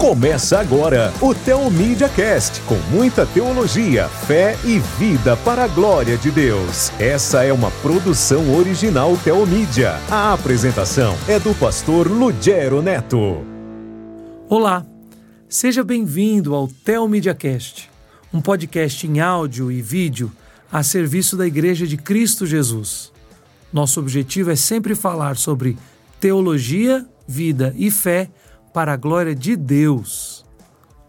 Começa agora o Teomídia Cast, com muita teologia, fé e vida para a glória de Deus. Essa é uma produção original Teomídia. A apresentação é do pastor Lugero Neto. Olá, seja bem-vindo ao Teomídia Cast, um podcast em áudio e vídeo a serviço da Igreja de Cristo Jesus. Nosso objetivo é sempre falar sobre teologia, vida e fé para a glória de Deus.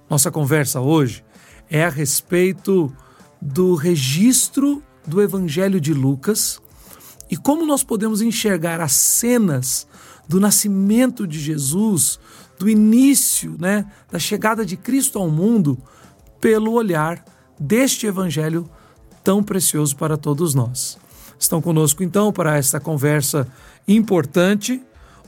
Nossa conversa hoje é a respeito do registro do Evangelho de Lucas e como nós podemos enxergar as cenas do nascimento de Jesus, do início, né, da chegada de Cristo ao mundo, pelo olhar deste Evangelho tão precioso para todos nós. Estão conosco então para esta conversa importante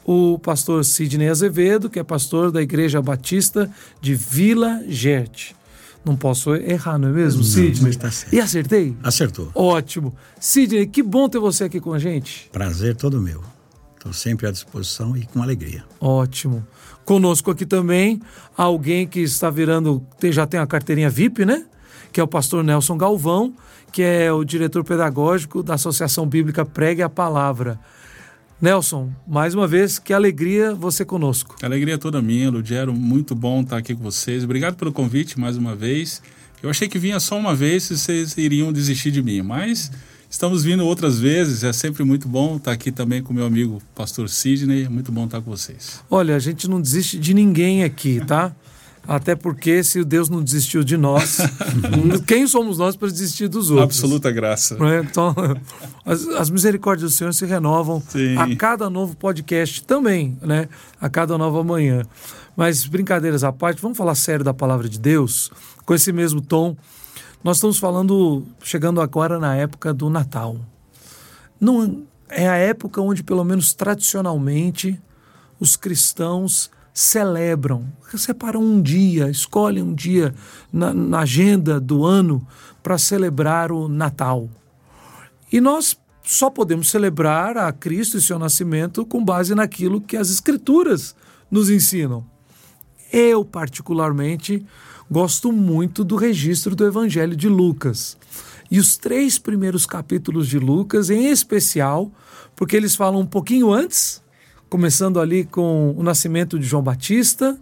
o pastor Sidney Azevedo, que é pastor da Igreja Batista de Vila Gerte. Não posso errar, não é mesmo, não, Sidney? Está certo. E acertei? Acertou. Ótimo. Sidney, que bom ter você aqui com a gente. Prazer todo meu. Estou sempre à disposição e com alegria. Ótimo. Conosco aqui também alguém que está virando, já tem a carteirinha VIP, né? Que é o pastor Nelson Galvão, que é o diretor pedagógico da Associação Bíblica Pregue a Palavra. Nelson, mais uma vez, que alegria você conosco. Alegria toda minha, Ludiero. Muito bom estar aqui com vocês. Obrigado pelo convite mais uma vez. Eu achei que vinha só uma vez e vocês iriam desistir de mim, mas estamos vindo outras vezes. É sempre muito bom estar aqui também com meu amigo pastor Sidney. É muito bom estar com vocês. Olha, a gente não desiste de ninguém aqui, tá? Até porque se Deus não desistiu de nós, quem somos nós para desistir dos outros? Absoluta graça. É? Então, as, as, misericórdias do Senhor se renovam Sim. a cada novo podcast também, né? A cada nova manhã. Mas brincadeiras à parte, vamos falar sério da palavra de Deus, com esse mesmo tom. Nós estamos falando, chegando agora na época do Natal. Não é a época onde, pelo menos tradicionalmente, os cristãos celebram, separam um dia, escolhem um dia na, na agenda do ano para celebrar o Natal. E nós só podemos celebrar a Cristo e seu nascimento com base naquilo que as Escrituras nos ensinam. Eu, particularmente, gosto muito do registro do Evangelho de Lucas. E os três primeiros capítulos de Lucas, em especial, porque eles falam um pouquinho antes começando ali com o nascimento de João Batista,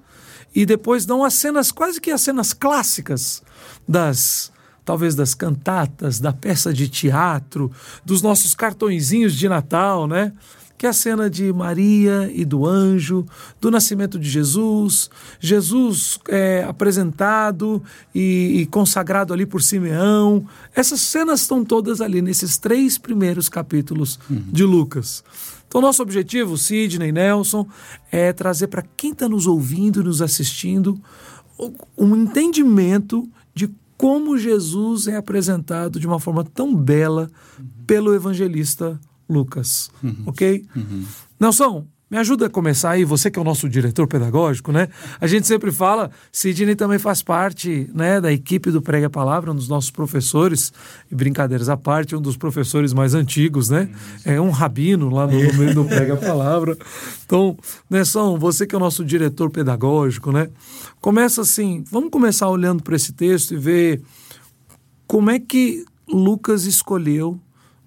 e depois dão as cenas, quase que as cenas clássicas das talvez das cantatas, da peça de teatro, dos nossos cartõezinhos de Natal, né? Que é a cena de Maria e do anjo, do nascimento de Jesus, Jesus é, apresentado e, e consagrado ali por Simeão. Essas cenas estão todas ali nesses três primeiros capítulos uhum. de Lucas. Então, nosso objetivo, Sidney, Nelson, é trazer para quem está nos ouvindo, nos assistindo, um entendimento de como Jesus é apresentado de uma forma tão bela pelo evangelista Lucas. Uhum. Ok? Uhum. Nelson, me ajuda a começar aí, você que é o nosso diretor pedagógico, né? A gente sempre fala, Sidney também faz parte né, da equipe do Prega a Palavra, um dos nossos professores, e brincadeiras à parte, um dos professores mais antigos, né? É um rabino lá no, no meio do Prega a Palavra. Então, Nessão, você que é o nosso diretor pedagógico, né? Começa assim, vamos começar olhando para esse texto e ver como é que Lucas escolheu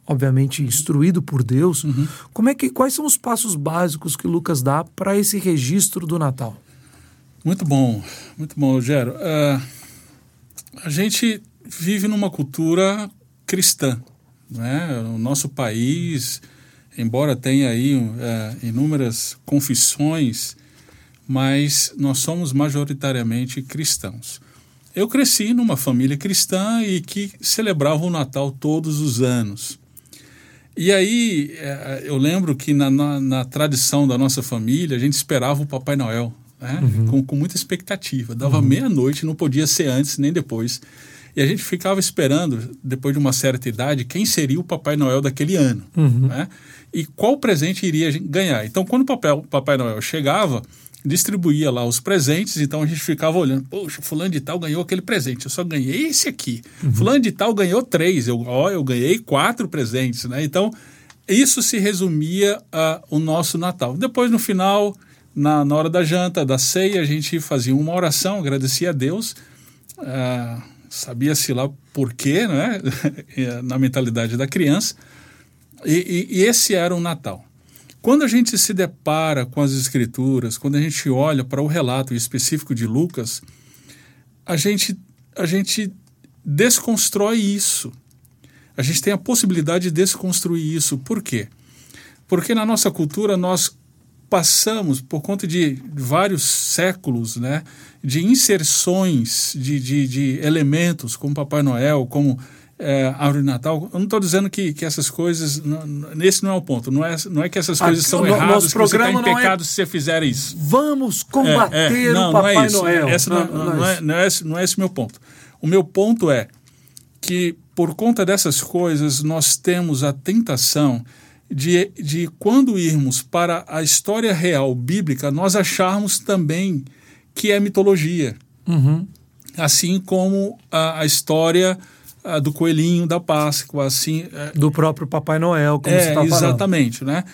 obviamente instruído por Deus. Uhum. Como é que quais são os passos básicos que Lucas dá para esse registro do Natal? Muito bom, muito bom, Gero. Uh, a gente vive numa cultura cristã, né? O nosso país, embora tenha aí uh, inúmeras confissões, mas nós somos majoritariamente cristãos. Eu cresci numa família cristã e que celebrava o Natal todos os anos. E aí, é, eu lembro que na, na, na, tradição da nossa família, a gente esperava o Papai Noel, né? uhum. com, com, muita expectativa. Dava uhum. meia-noite, não podia ser antes nem depois. E a gente ficava esperando, depois de uma certa idade, quem seria o Papai Noel daquele ano. Uhum. Né? E qual presente iria ganhar. Então, quando o Papai, Papai Noel chegava, distribuía lá os presentes, então a gente ficava olhando, poxa, fulano de tal ganhou aquele presente, eu só ganhei esse aqui. Uhum. Fulano de tal ganhou três, eu, ó, eu ganhei quatro presentes, né? Então, isso se resumia ao nosso Natal. Depois, no final, na, na hora da janta, da ceia, a gente fazia uma oração, agradecia a Deus. Uh, sabia-se lá por quê, né? na mentalidade da criança. E, e, e, esse era o Natal. Quando a gente se depara com as Escrituras, quando a gente olha para o relato específico de Lucas, a gente, a gente desconstrói isso. A gente tem a possibilidade de desconstruir isso. Por quê? Porque na nossa cultura nós passamos, por conta de vários séculos, né, de inserções de, de, de elementos, como Papai Noel, como é, árvore de Natal. Eu não estou dizendo que, que essas coisas. Não, esse não é o ponto. Não é, não é que essas coisas Aqui, são no, erradas, que você está em é pecado é... se você fizer isso. Vamos combater é, é, não, o Papai não é Noel. Não, é, não, é, esse, não é esse meu ponto. O meu ponto é que, por conta dessas coisas, nós temos a tentação de, de quando irmos para a história real bíblica, nós acharmos também que é mitologia. Uhum. Assim como a, a história do coelhinho da Páscoa, assim. É, do próprio Papai Noel, como é, você está falando. Exatamente, né?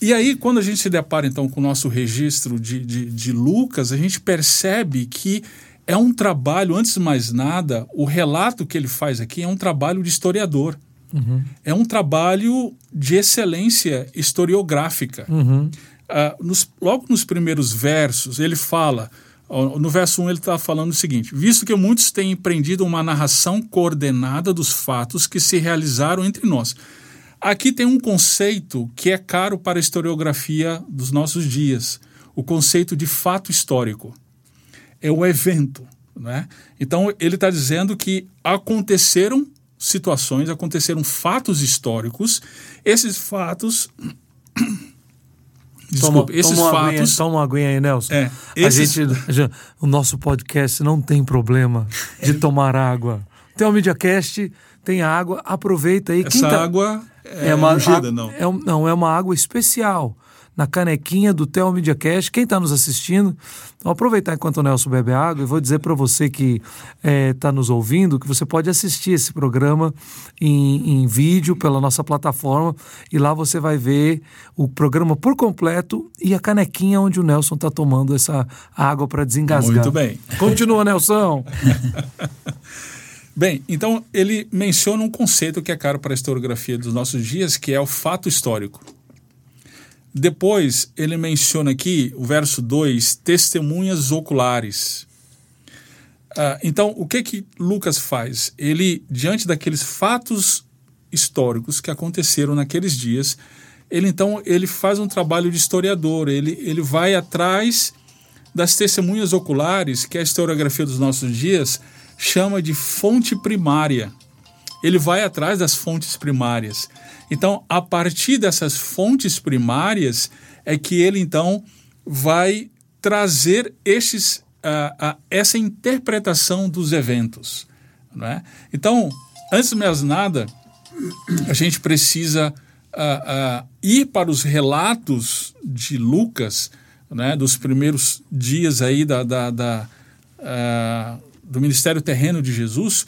E aí, quando a gente se depara então com o nosso registro de, de, de Lucas, a gente percebe que é um trabalho, antes de mais nada, o relato que ele faz aqui é um trabalho de historiador. Uhum. É um trabalho de excelência historiográfica. Uhum. Uh, nos, logo nos primeiros versos, ele fala. No verso 1 ele está falando o seguinte: Visto que muitos têm empreendido uma narração coordenada dos fatos que se realizaram entre nós. Aqui tem um conceito que é caro para a historiografia dos nossos dias: o conceito de fato histórico. É o evento. Né? Então ele está dizendo que aconteceram situações, aconteceram fatos históricos. Esses fatos. Desculpa, toma, esses toma fatos. Aguinha, toma uma aguinha aí, Nelson. É, esses... a, gente, a gente, o nosso podcast não tem problema de tomar água. Tem o MediaCast, tem água, aproveita aí. Essa tá... água é, é uma ungida, não? É, não, é uma água especial na canequinha do Tel Media Cash. Quem está nos assistindo, vou aproveitar enquanto o Nelson bebe água e vou dizer para você que está é, tá nos ouvindo que você pode assistir esse programa em, em vídeo pela nossa plataforma e lá você vai ver o programa por completo e a canequinha onde o Nelson está tomando essa água para desengasgar. Muito bem. Continua, Nelson. Bem, então ele menciona um conceito que é caro para a historiografia dos nossos dias, que é o fato histórico. Depois, ele menciona aqui, o verso 2, testemunhas oculares. Ah, então, o que que Lucas faz? Ele, diante daqueles fatos históricos que aconteceram naqueles dias, ele então ele faz um trabalho de historiador, ele, ele vai atrás das testemunhas oculares, que a historiografia dos nossos dias chama de fonte primária. Ele vai atrás das fontes primárias. Então, a partir dessas fontes primárias é que ele então vai trazer estes, uh, uh, essa interpretação dos eventos. É? Então, antes de mais nada, a gente precisa uh, ir para os relatos de Lucas, né, dos primeiros dias aí da, da, da do ministério terreno de Jesus,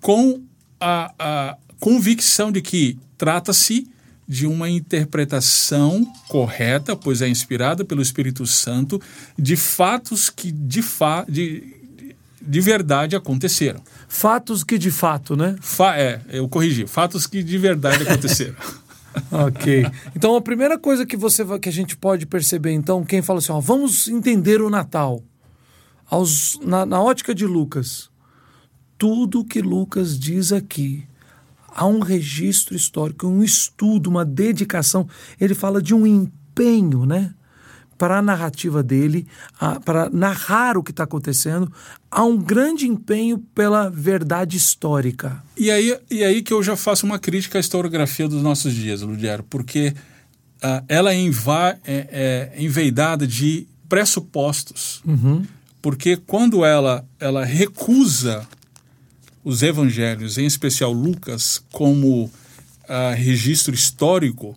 com a, a convicção de que trata-se de uma interpretação correta, pois é inspirada pelo Espírito Santo, de fatos que de, fa de, de verdade aconteceram. Fatos que de fato, né? Fa é, eu corrigi. Fatos que de verdade aconteceram. ok. Então a primeira coisa que você que a gente pode perceber, então, quem fala assim, ó, vamos entender o Natal, aos, na, na ótica de Lucas, tudo que Lucas diz aqui há um registro histórico, um estudo, uma dedicação. Ele fala de um empenho, né? Para a narrativa dele, para narrar o que está acontecendo, há um grande empenho pela verdade histórica. E aí, e aí que eu já faço uma crítica à historiografia dos nossos dias, Ludiero, porque uh, ela é, é, é enveidada de pressupostos. Uhum. Porque quando ela, ela recusa os evangelhos, em especial Lucas, como uh, registro histórico,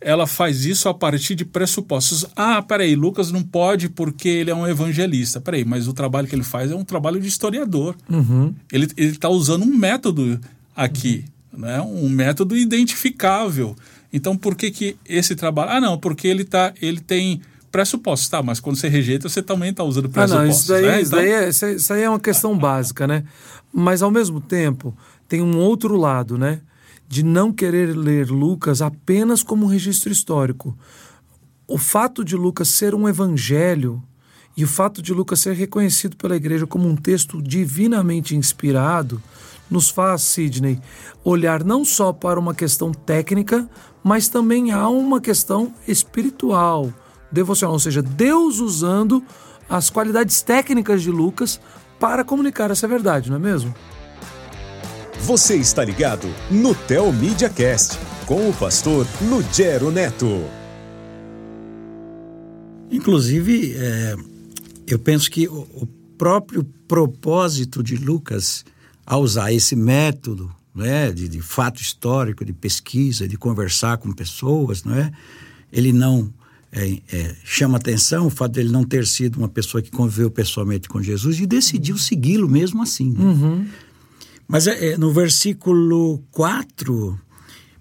ela faz isso a partir de pressupostos. Ah, peraí, Lucas não pode porque ele é um evangelista. Peraí, mas o trabalho que ele faz é um trabalho de historiador. Uhum. Ele está usando um método aqui, uhum. né? um método identificável. Então, por que, que esse trabalho. Ah, não, porque ele, tá, ele tem pressupostos, tá? Mas quando você rejeita, você também está usando pressupostos. Ah, não, isso daí, né? isso, daí é, isso aí é uma questão básica, né? Mas ao mesmo tempo, tem um outro lado, né? De não querer ler Lucas apenas como um registro histórico. O fato de Lucas ser um evangelho e o fato de Lucas ser reconhecido pela igreja como um texto divinamente inspirado nos faz, Sidney, olhar não só para uma questão técnica, mas também há uma questão espiritual, devocional, ou seja, Deus usando as qualidades técnicas de Lucas para comunicar essa verdade, não é mesmo? Você está ligado no Tel Media Cast com o pastor Lugero Neto. Inclusive, é, eu penso que o, o próprio propósito de Lucas a usar esse método né, de, de, fato histórico, de pesquisa, de conversar com pessoas, não é? Ele não é, é, chama atenção o fato de ele não ter sido uma pessoa que conviveu pessoalmente com Jesus e decidiu segui-lo mesmo assim. Né? Uhum. Mas é, é no versículo 4,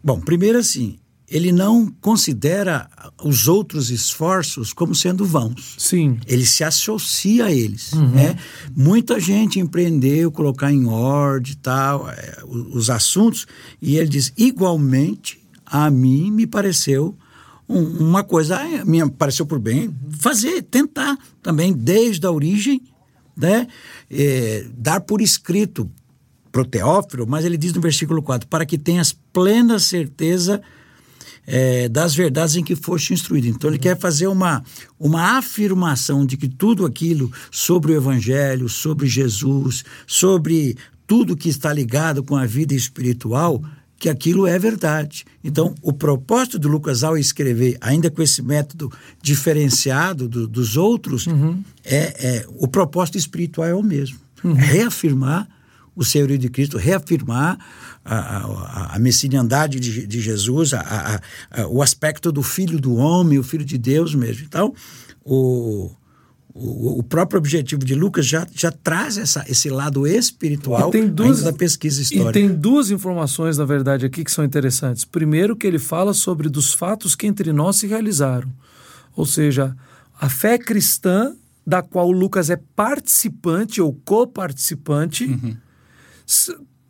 bom, primeiro assim, ele não considera os outros esforços como sendo vãos. Sim. Ele se associa a eles. Uhum. Né? Muita gente empreendeu, colocar em ordem tal, é, os assuntos, e ele diz: igualmente, a mim me pareceu um, uma coisa, me pareceu por bem, fazer, tentar também, desde a origem, né? É, dar por escrito para o Teófilo, mas ele diz no versículo 4: para que tenhas plena certeza é, das verdades em que foste instruído. Então ele quer fazer uma, uma afirmação de que tudo aquilo sobre o Evangelho, sobre Jesus, sobre tudo que está ligado com a vida espiritual, que aquilo é verdade. Então, o propósito do Lucas ao escrever, ainda com esse método diferenciado do, dos outros, uhum. é, é, o propósito espiritual é o mesmo. Uhum. Reafirmar o senhorio de Cristo, reafirmar a, a, a messiniandade de, de Jesus, a, a, o aspecto do filho do homem, o filho de Deus mesmo. Então, o, o, o próprio objetivo de Lucas já, já traz essa, esse lado espiritual duas, da pesquisa histórica. E tem duas informações, na verdade, aqui que são interessantes. Primeiro, que ele fala sobre dos fatos que entre nós se realizaram. Ou seja, a fé cristã da qual Lucas é participante ou coparticipante, uhum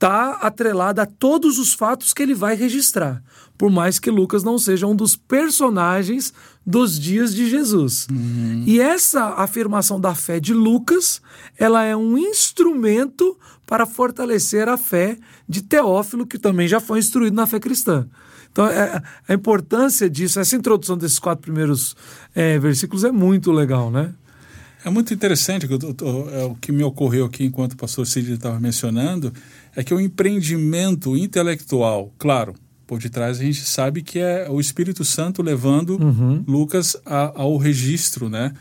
está atrelada a todos os fatos que ele vai registrar, por mais que Lucas não seja um dos personagens dos dias de Jesus. Uhum. E essa afirmação da fé de Lucas, ela é um instrumento para fortalecer a fé de Teófilo, que também já foi instruído na fé cristã. Então, é, a importância disso, essa introdução desses quatro primeiros é, versículos é muito legal, né? É muito interessante, é, o que me ocorreu aqui enquanto o pastor Cid estava mencionando, é que o empreendimento intelectual, claro, por detrás a gente sabe que é o Espírito Santo levando uhum. Lucas a, ao registro né,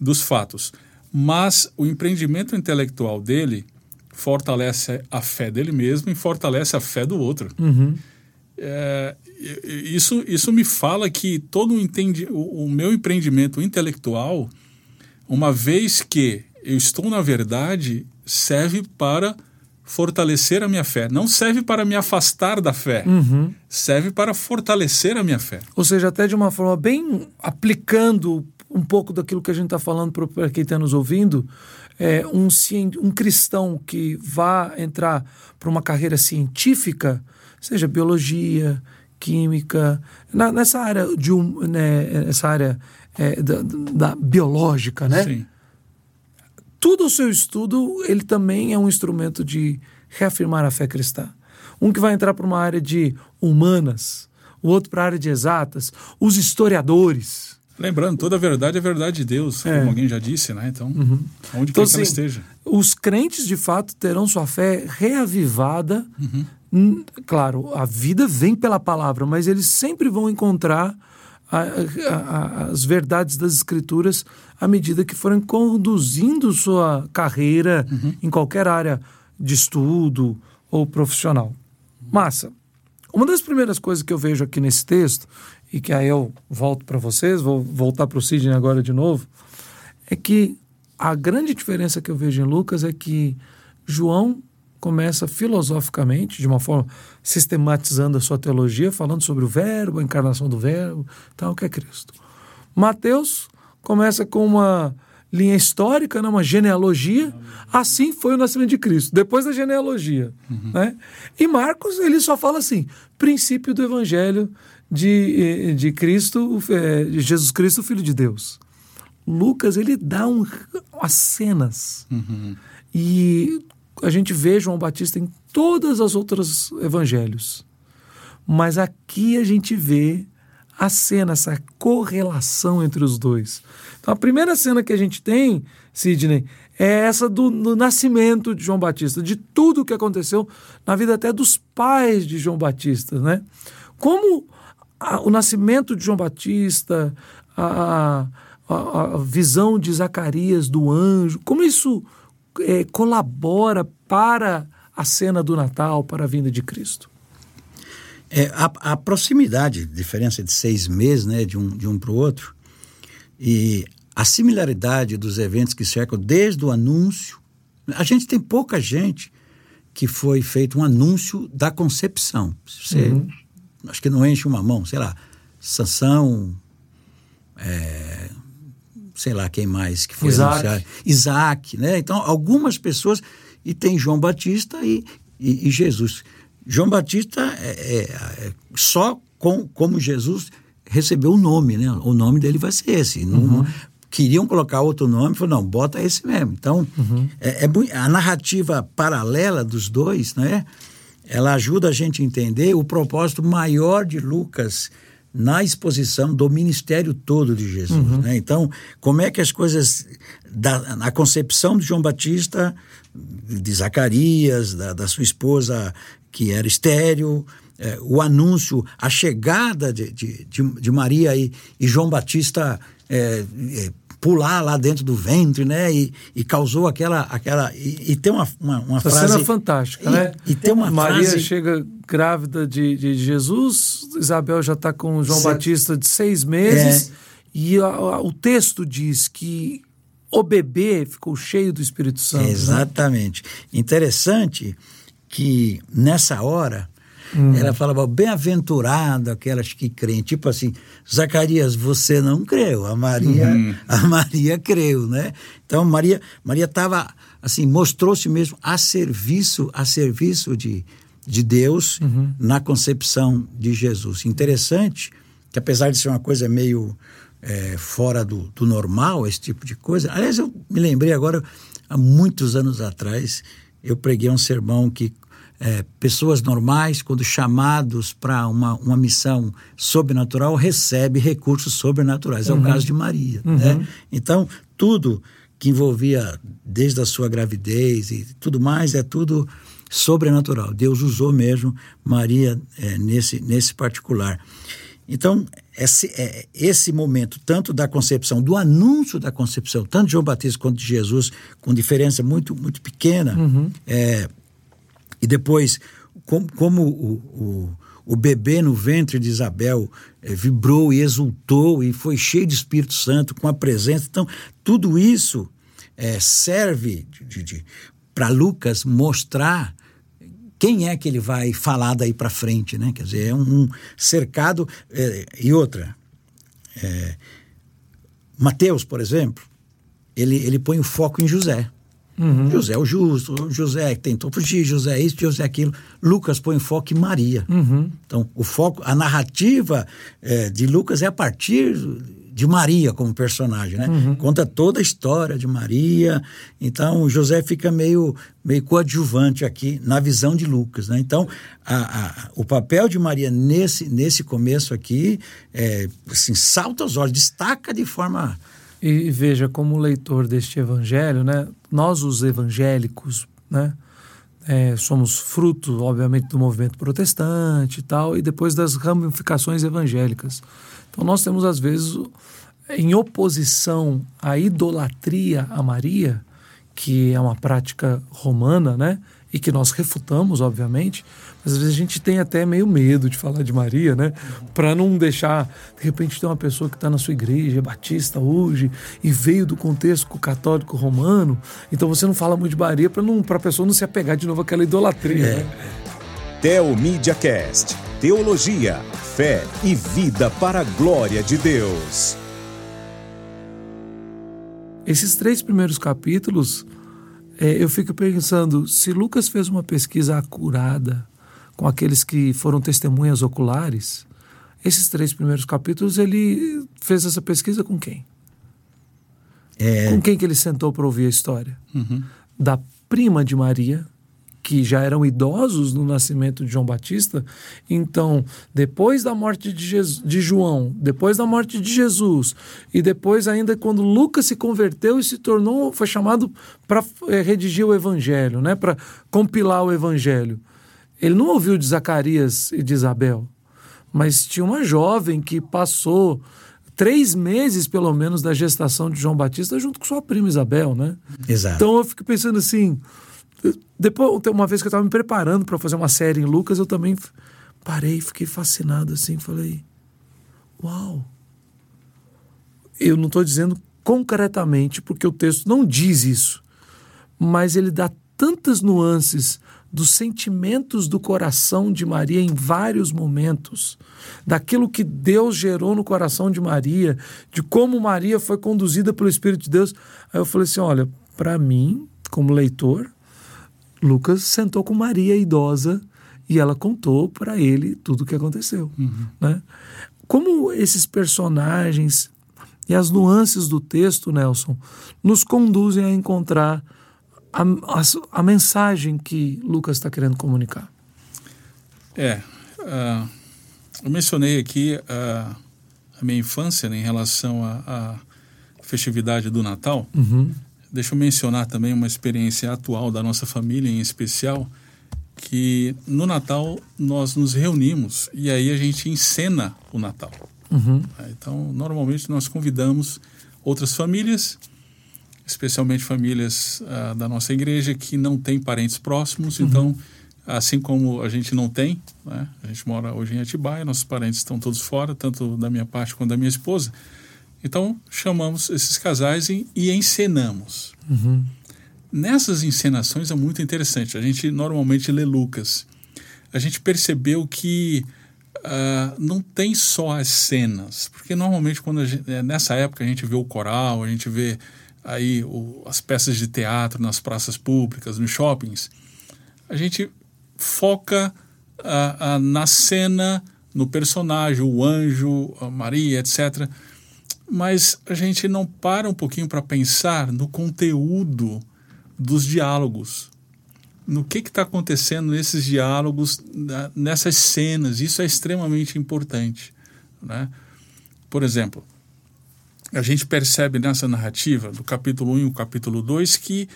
dos fatos. Mas o empreendimento intelectual dele fortalece a fé dele mesmo e fortalece a fé do outro. Uhum. É, isso, isso me fala que todo o, entendi, o, o meu empreendimento intelectual uma vez que eu estou na verdade, serve para fortalecer a minha fé. Não serve para me afastar da fé, uhum. serve para fortalecer a minha fé. Ou seja, até de uma forma bem aplicando um pouco daquilo que a gente está falando para quem está nos ouvindo, é, um, um cristão que vá entrar para uma carreira científica, seja biologia, química, na, nessa área de um, né, essa área é, da, da, biológica, né? Sim. Tudo o seu estudo, ele também é um instrumento de reafirmar a fé cristã. Um que vai entrar para uma área de humanas, o outro para a área de exatas, os historiadores. Lembrando, toda a verdade é a verdade de Deus, é. como alguém já disse, né? Então, uhum. onde então, quer que ela assim, esteja. Os crentes, de fato, terão sua fé reavivada. Uhum. Claro, a vida vem pela palavra, mas eles sempre vão encontrar a, a, as verdades das escrituras à medida que forem conduzindo sua carreira uhum. em qualquer área de estudo ou profissional. Massa. Uma das primeiras coisas que eu vejo aqui nesse texto, e que aí eu volto para vocês, vou voltar para o Sidney agora de novo, é que a grande diferença que eu vejo em Lucas é que João começa filosoficamente, de uma forma sistematizando a sua teologia, falando sobre o Verbo, a encarnação do Verbo, tal, que é Cristo. Mateus começa com uma linha histórica, né, uma genealogia. Assim foi o nascimento de Cristo, depois da genealogia. Uhum. Né? E Marcos, ele só fala assim: princípio do evangelho de, de Cristo, de Jesus Cristo, Filho de Deus. Lucas, ele dá um, as cenas. Uhum. E a gente vê João Batista em todas as outras evangelhos. Mas aqui a gente vê a cena, essa correlação entre os dois. Então, a primeira cena que a gente tem, Sidney, é essa do, do nascimento de João Batista, de tudo o que aconteceu na vida até dos pais de João Batista, né? Como a, o nascimento de João Batista, a, a, a, visão de Zacarias do anjo, como isso é, colabora para a cena do Natal, para a vinda de Cristo? É, a, a, proximidade, diferença de seis meses né, de um, de um para o outro, e a similaridade dos eventos que cercam desde o anúncio. A gente tem pouca gente que foi feito um anúncio da concepção. Você, uhum. Acho que não enche uma mão, sei lá, Sansão, é, sei lá quem mais que foi Isaac. anunciado. Isaac, né? Então, algumas pessoas, e tem João Batista e, e, e Jesus. João Batista é, é, é, só com, como Jesus recebeu o nome, né? O nome dele vai ser esse. Uhum. Não, queriam colocar outro nome, falou, não, bota esse mesmo. Então, uhum. é, é, a narrativa paralela dos dois, né? Ela ajuda a gente a entender o propósito maior de Lucas na exposição do ministério todo de Jesus. Uhum. Né? Então, como é que as coisas, da, na concepção de João Batista, de Zacarias, da, da sua esposa que era estéreo, é, o anúncio, a chegada de, de, de, de Maria e, e, João Batista é, é, pular lá dentro do ventre, né? E, e causou aquela. aquela e, e tem uma, uma, uma Essa frase. cena fantástica, e, né? E tem uma Maria frase... chega grávida de, de Jesus, Isabel já está com João certo. Batista de seis meses, é. e a, a, o texto diz que o bebê ficou cheio do Espírito Santo. Né? Exatamente. Né? Interessante que nessa hora hum. ela falava bem-aventurado aquelas que creem, tipo assim, Zacarias, você não creu, a Maria, uhum. a Maria creu, né? Então Maria, Maria estava assim, mostrou-se mesmo a serviço, a serviço de, de Deus uhum. na concepção de Jesus. Interessante que apesar de ser uma coisa meio é, fora do, do normal, esse tipo de coisa. Aliás, eu me lembrei agora, há muitos anos atrás, eu preguei um sermão que é, pessoas normais, quando chamados para uma, uma missão sobrenatural, recebe recursos sobrenaturais. Uhum. É o uhum. caso de Maria. Uhum. Né? Então, tudo que envolvia desde a sua gravidez e tudo mais é tudo sobrenatural. Deus usou mesmo Maria é, nesse, nesse particular. Então, esse, é, esse momento, tanto da concepção, do anúncio da concepção, tanto de João Batista quanto de Jesus, com diferença muito, muito pequena, uhum. é, e depois, como, como o, o, o, bebê no ventre de Isabel é, vibrou e exultou e foi cheio de Espírito Santo com a presença. Então, tudo isso é, serve para Lucas mostrar quem é que ele vai falar daí para frente, né? Quer dizer, é um, um cercado. É, e outra, Mateus, por exemplo, ele, ele põe o foco em José. Uhum. José é o justo, José que tentou fugir, José isso, José aquilo. Lucas põe foco em Maria. Uhum. Então, o foco, a narrativa é, de Lucas é a partir de Maria como personagem, né? Uhum. Conta toda a história de Maria. Então, José fica meio, meio coadjuvante aqui na visão de Lucas, né? Então, a, a, o papel de Maria nesse, nesse começo aqui, é, assim, salta aos olhos, destaca de forma e veja, como leitor deste evangelho, né, nós, os evangélicos, né, é, somos fruto, obviamente, do movimento protestante e tal, e depois das ramificações evangélicas. Então, nós temos, às vezes, em oposição à idolatria a Maria, que é uma prática romana, né, e que nós refutamos, obviamente, às vezes a gente tem até meio medo de falar de Maria, né? Para não deixar, de repente, tem uma pessoa que está na sua igreja, é batista hoje, e veio do contexto católico romano, então você não fala muito de Maria para a pessoa não se apegar de novo àquela idolatria. É. Né? Teomídia Cast, Teologia, Fé e Vida para a Glória de Deus. Esses três primeiros capítulos, é, eu fico pensando, se Lucas fez uma pesquisa acurada com aqueles que foram testemunhas oculares, esses três primeiros capítulos ele fez essa pesquisa com quem? É... Com quem que ele sentou para ouvir a história? Uhum. Da prima de Maria, que já eram idosos no nascimento de João Batista. Então, depois da morte de, Jesus, de, João, depois da morte de Jesus, e depois ainda quando Lucas se converteu e se tornou, foi chamado para é, redigir o evangelho, né? para compilar o evangelho. Ele não ouviu de Zacarias e de Isabel, mas tinha uma jovem que passou três meses, pelo menos, da gestação de João Batista junto com sua prima Isabel, né? Exato. Então eu fico pensando assim, depois, uma vez que eu estava me preparando para fazer uma série em Lucas, eu também parei, fiquei fascinado assim, falei: Uau! Eu não estou dizendo concretamente, porque o texto não diz isso, mas ele dá tantas nuances dos sentimentos do coração de Maria em vários momentos, daquilo que Deus gerou no coração de Maria, de como Maria foi conduzida pelo Espírito de Deus. Aí eu falei assim: olha, para mim, como leitor, Lucas sentou com Maria idosa e ela contou para ele tudo o que aconteceu. Uhum. Né? Como esses personagens e as nuances do texto, Nelson, nos conduzem a encontrar a, a, a mensagem que Lucas está querendo comunicar? É, uh, eu mencionei aqui uh, a minha infância né, em relação à festividade do Natal. Uhum. Deixa eu mencionar também uma experiência atual da nossa família, em especial, que no Natal nós nos reunimos e aí a gente encena o Natal. Uhum. Então, normalmente nós convidamos outras famílias, especialmente famílias uh, da nossa igreja que não têm parentes próximos. Uhum. Então, assim como a gente não tem, né? a gente mora hoje em Atibaia, nossos parentes estão todos fora, tanto da minha parte quanto da minha esposa. Então, chamamos esses casais e, e encenamos. Uhum. Nessas encenações é muito interessante. A gente normalmente lê Lucas. A gente percebeu que uh, não tem só as cenas, porque normalmente quando gente, é, nessa época a gente vê o coral, a gente vê aí o, as peças de teatro nas praças públicas, nos shoppings, a gente foca uh, uh, na cena, no personagem, o anjo, a Maria, etc mas a gente não para um pouquinho para pensar no conteúdo dos diálogos. No que está acontecendo nesses diálogos, nessas cenas. Isso é extremamente importante. Né? Por exemplo, a gente percebe nessa narrativa, do capítulo 1 e o capítulo 2, que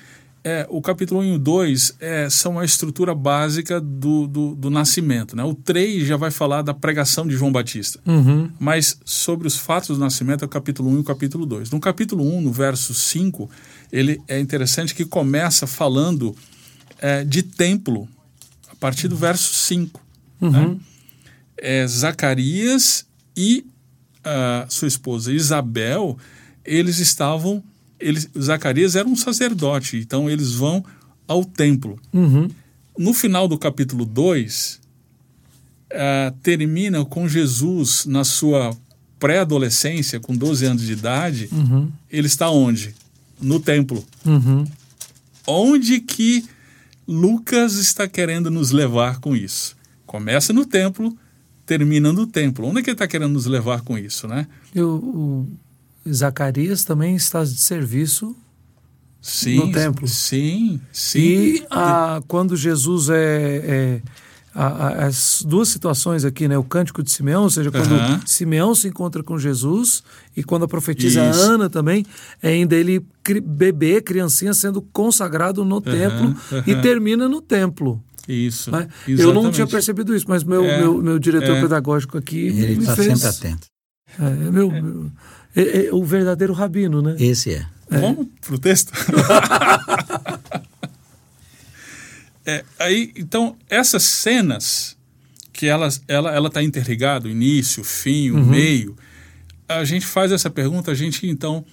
é, o capítulo 1 e o 2 é, são a estrutura básica do, do, do, nascimento. Né? O 3 já vai falar da pregação de João Batista. Uhum. Mas sobre os fatos do nascimento é o capítulo 1 e o capítulo 2. No capítulo 1, no verso 5, ele é interessante que começa falando é, de templo, a partir do verso 5. Uhum. Né? É, Zacarias e a sua esposa Isabel, eles estavam eles, Zacarias era um sacerdote, então eles vão ao templo. Uhum. No final do capítulo 2, uh, eh, termina com Jesus na sua pré-adolescência, com 12 anos de idade. Uhum. Ele está onde? No templo. Uhum. Onde que Lucas está querendo nos levar com isso? Começa no templo, termina no templo. Onde é que ele está querendo nos levar com isso, né? Eu, Zacarias também está de serviço sim, no templo. Sim, sim. E a, quando Jesus é, é a, as duas situações aqui, né? O cântico de Simeão, ou seja, quando uhum. Simeão se encontra com Jesus e quando a profetisa Isso. Ana também, é ainda ele bebê, criancinha sendo consagrado no uhum. templo uhum. e termina no templo. Isso. Né? Eu não tinha percebido isso, mas meu, é, meu, meu diretor é. pedagógico aqui. Ele está fez... sempre atento. É, meu, meu é, é o verdadeiro rabino, né? Esse é. é. Vamos pro texto? é, aí, então, essas cenas que elas, ela ela está interligada, o início, o fim, o uhum. meio, a gente faz essa pergunta, a gente então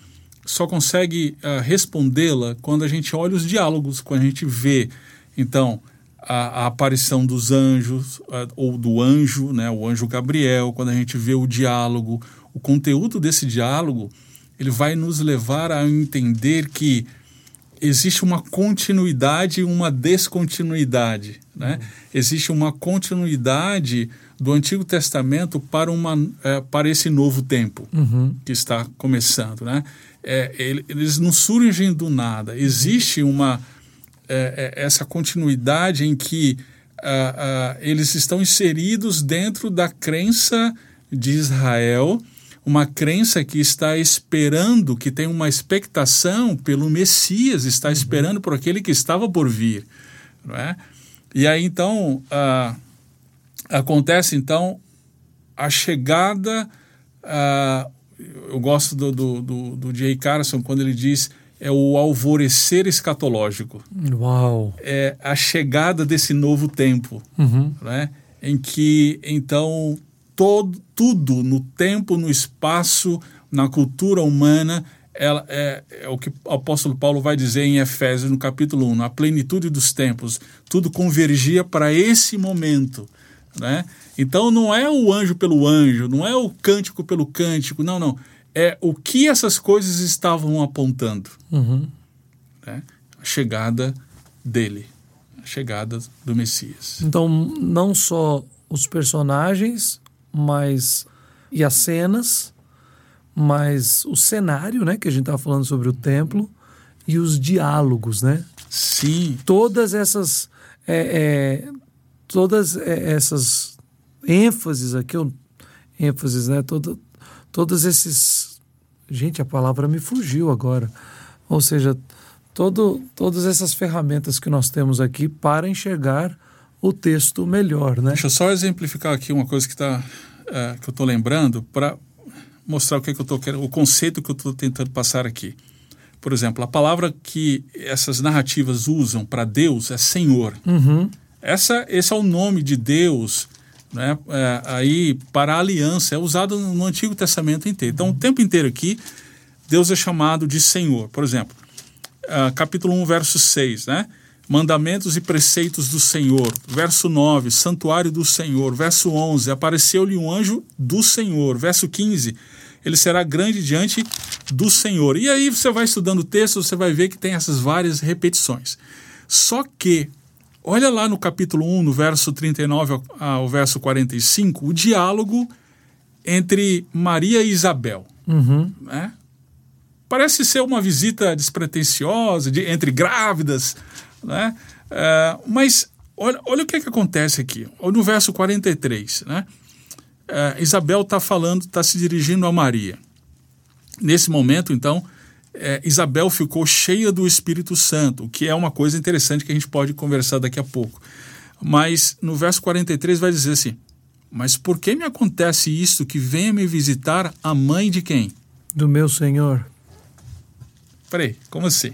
só consegue uh, respondê-la quando a gente olha os diálogos, quando a gente vê, então, a, a aparição dos anjos, uh, ou do anjo, né, o anjo Gabriel, quando a gente vê o diálogo, o conteúdo desse diálogo ele vai nos levar a entender que existe uma continuidade e uma descontinuidade. Né? Uhum. Existe uma continuidade do Antigo Testamento para, uma, é, para esse novo tempo uhum. que está começando. Né? É, eles não surgem do nada. Existe uma é, é essa continuidade em que uh, uh, eles estão inseridos dentro da crença de Israel uma crença que está esperando, que tem uma expectação pelo Messias, está uhum. esperando por aquele que estava por vir. Não é? E aí então uh, acontece então a chegada. Uh, eu gosto do, do, do, do Jay Carson quando ele diz é o alvorecer escatológico. Uau! É a chegada desse novo tempo, uhum. né? em que então todo, tudo no tempo, no espaço, na cultura humana, ela é, é, o que o apóstolo Paulo vai dizer em Efésios, no capítulo 1, na plenitude dos tempos, tudo convergia para esse momento. Né? Então não é o anjo pelo anjo, não é o cântico pelo cântico, não, não. É o que essas coisas estavam apontando. Uhum. Né? A chegada dele, a chegada do Messias. Então, não só os personagens, mas e as cenas, mas o cenário, né, que a gente estava falando sobre o templo e os diálogos, né? Sim. Todas essas é, é, todas essas ênfases aqui, ênfases, né? Todo, todos esses, gente, a palavra me fugiu agora. Ou seja, todo, todas essas ferramentas que nós temos aqui para enxergar o texto melhor, né? Deixa eu só exemplificar aqui uma coisa que, tá, uh, que eu estou lembrando para mostrar o que, é que eu tô querendo, o conceito que eu estou tentando passar aqui. Por exemplo, a palavra que essas narrativas usam para Deus é Senhor. Uhum. Essa, esse é o nome de Deus né, é, aí para a aliança, é usado no Antigo Testamento inteiro. Então, o tempo inteiro aqui, Deus é chamado de Senhor. Por exemplo, uh, capítulo 1, verso 6, né? Mandamentos e preceitos do Senhor. Verso 9, santuário do Senhor. Verso 11, apareceu-lhe um anjo do Senhor. Verso 15, ele será grande diante do Senhor. E aí você vai estudando o texto, você vai ver que tem essas várias repetições. Só que, olha lá no capítulo 1, no verso 39 ao verso 45, o diálogo entre Maria e Isabel. Uhum. Né? Parece ser uma visita despretensiosa, de, entre grávidas, né? É, mas olha, olha o que, é que acontece aqui. No verso 43, né? É, Isabel está falando, está se dirigindo a Maria. Nesse momento, então, é, Isabel ficou cheia do Espírito Santo, o que é uma coisa interessante que a gente pode conversar daqui a pouco. Mas no verso 43 vai dizer assim: Mas por que me acontece isto que venha me visitar a mãe de quem? Do meu Senhor. Peraí, como assim?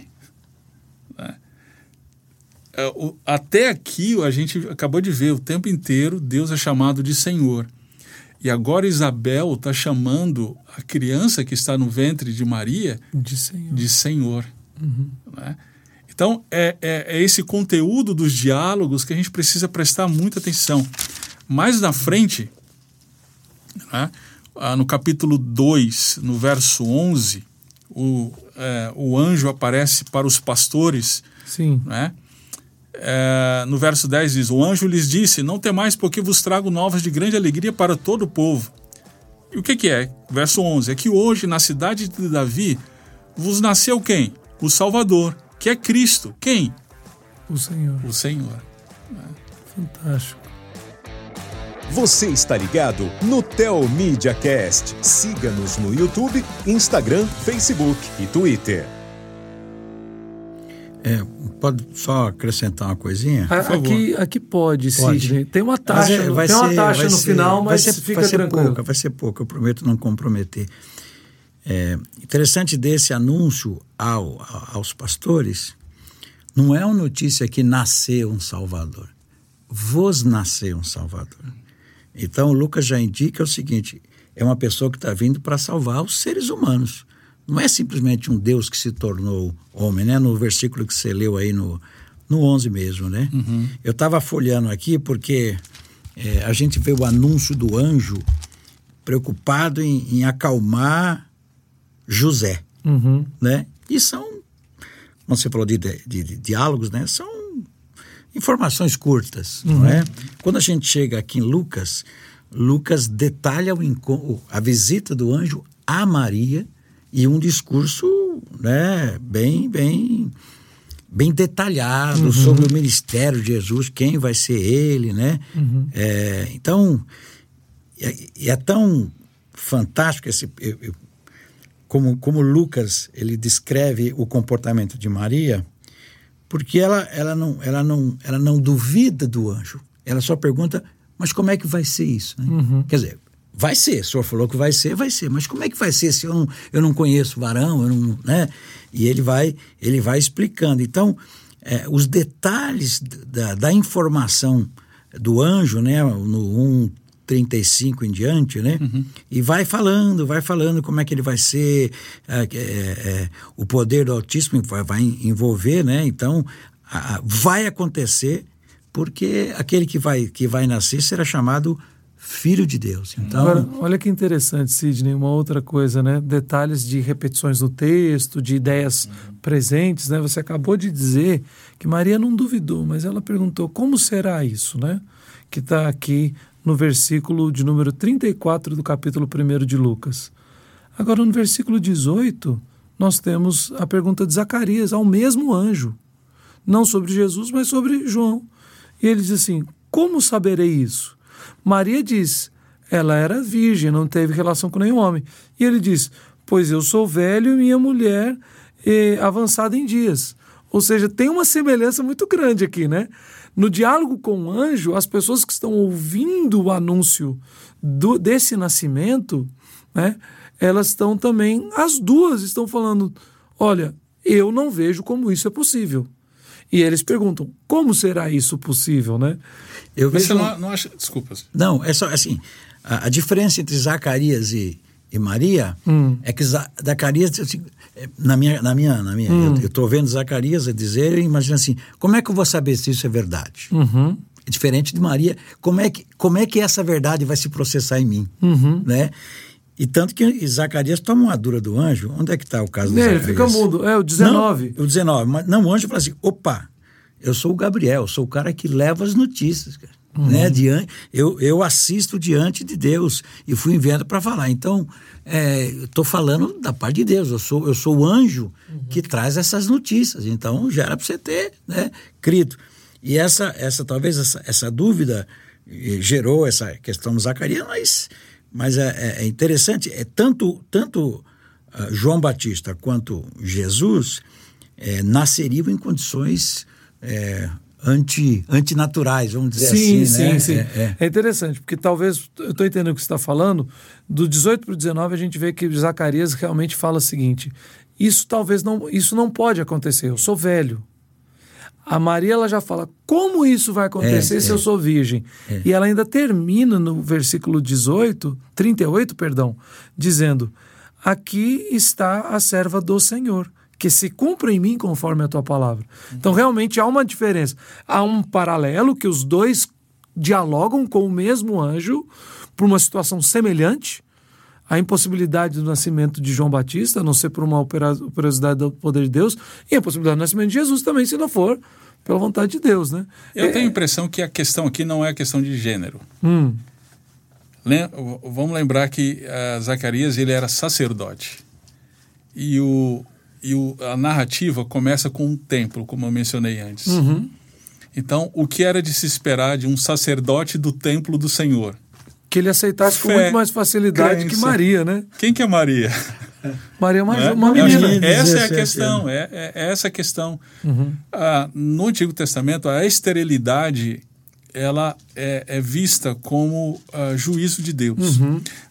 É, até aqui a gente acabou de ver o tempo inteiro Deus é chamado de Senhor. E agora Isabel está chamando a criança que está no ventre de Maria de Senhor. De senhor uhum. né? Então, é, é, é, esse conteúdo dos diálogos que a gente precisa prestar muita atenção. Mais na frente, né, ah, no capítulo 2, no verso 11, o, é, o anjo aparece para os pastores. Sim. Né? É, no verso 10 diz: O anjo lhes disse: Não temais, porque vos trago novas de grande alegria para todo o povo. E o que, que é? Verso 11: É que hoje, na cidade de Davi, vos nasceu quem? O Salvador, que é Cristo. Quem? O Senhor. O Senhor. Fantástico. Você está ligado no Tel Media Cast. Siga-nos no YouTube, Instagram, Facebook e Twitter. É, pode só acrescentar uma coisinha? aqui, aqui pode, pode. Sidney. Tem uma taxa, é, vai tem ser, uma taxa no ser, final, mas ser, fica vai ser tranquilo. Pouca, vai ser pouca, eu prometo não comprometer. É, interessante desse anúncio ao, aos pastores, não é uma notícia que nasceu um Salvador. Vos nasceu um Salvador. Então, Lucas já indica o seguinte: é uma pessoa que está vindo para salvar os seres humanos não é simplesmente um Deus que se tornou homem, né? No versículo que você leu aí no, no 11 mesmo, né? Uhum. Eu estava folhando aqui porque é, a gente vê o anúncio do anjo preocupado em, em acalmar José, Uhum. né? E são, como você falou de, de, de diálogos, né? São informações curtas, não é? Quando a gente chega aqui em Lucas, Lucas detalha o a visita do anjo a Maria e um discurso, né? Bem, bem, bem detalhado sobre o ministério de Jesus, quem vai ser ele, né? É, então, é, é tão fantástico esse eu- eu- como como Lucas ele descreve o comportamento de Maria porque ela ela não ela não ela não duvida do anjo ela só pergunta mas como é que vai ser isso né? quer dizer vai ser o senhor falou que vai ser vai ser mas como é que vai ser se eu não eu não conheço o varão eu não né? E ele vai ele vai explicando. Então é, os detalhes da, da informação do anjo, né, no 1,35 em diante, né, e vai falando, vai falando como é que ele vai ser, é, é, é, o poder do Altíssimo vai, vai envolver, né, então a- a- vai acontecer porque aquele que vai, que vai nascer será chamado Filho de Deus. Então, Agora, olha que interessante, Sidney, uma outra coisa, né? Detalhes de repetições no texto, de ideias presentes, né? Você acabou de dizer que Maria não duvidou, mas ela perguntou como será isso, né? Que está aqui no versículo de número 34 do capítulo 1 de Lucas. Agora, no versículo 18, nós temos a pergunta de Zacarias ao mesmo anjo, não sobre Jesus, mas sobre João. E ele diz assim: Como saberei isso? Maria diz: Ela era virgem, não teve relação com nenhum homem. E ele diz: Pois eu sou velho e minha mulher é avançada em dias. Ou seja, tem uma semelhança muito grande aqui, né? No diálogo com o anjo, as pessoas que estão ouvindo o anúncio do, desse nascimento, né? Elas estão também, as duas estão falando: olha, eu não vejo como isso é possível. E eles perguntam: como será isso possível, né? eu Mas vejo... você não, não acha. Desculpa. Não, é só assim, a, a diferença entre Zacarias e, e Maria é que Za- Zacarias, assim, é, na minha, na minha, na minha eu estou vendo Zacarias a dizer, e imagina assim, como é que eu vou saber se isso é verdade? Uhum. É diferente de Maria, como é que, como é que essa verdade vai se processar em mim? Uhum. Né? E tanto que Zacarias toma uma dura do anjo, onde é que está o caso do É, ele Zacarias? fica mudo. É, o 19. Não, o 19. Mas, não, o anjo fala assim: opa, eu sou o Gabriel, sou o cara que leva as notícias. Cara. Né? Diante, eu, eu assisto diante de Deus e fui enviado para falar. Então, é, estou falando da parte de Deus. Eu sou, eu sou o anjo que traz essas notícias. Então, já era para você ter né, crido. E essa, essa talvez essa, essa dúvida eh, gerou essa questão do Zacarias, mas, mas é, é- é interessante. É tanto, tanto ah, João Batista quanto Jesus eh, nasceriam em condições eh, anti, antinaturais, vamos dizer Sim, assim. sim, né? sim. É, É, é. interessante, porque talvez, eu estou entendendo o que você está falando, do 18 para o 19 a gente vê que Zacarias realmente fala o seguinte, isso talvez não, isso não pode acontecer, eu sou velho. A Maria ela já fala, como isso vai acontecer É, se é. eu sou virgem? E ela ainda termina no versículo 18, 38, perdão, dizendo, aqui está a serva do Senhor, que se cumpra em mim conforme a tua palavra. Então, realmente há uma diferença. Há um paralelo que os dois dialogam com o mesmo anjo por uma situação semelhante. A impossibilidade do nascimento de João Batista, a não ser por uma operosidade do poder de Deus, e a possibilidade do nascimento de Jesus também, se não for pela vontade de Deus, né? Eu tenho a impressão que a questão aqui não é a questão de gênero. Hum, Lem- Vamos lembrar que ah, Zacarias ele era sacerdote. E, o, e o, a narrativa começa com um templo, como eu mencionei antes. Uhum. Então, o que era de se esperar de um sacerdote do templo do Senhor? Que ele aceitasse com Fé, muito mais facilidade que crença. Maria, né? Quem que é Maria? Maria é uma, Né? uma acho que menina. Essa é a 17 questão, é, é- é essa a questão. Ah, no Antigo Testamento, a esterilidade ela é, é vista como ah, juízo de Deus.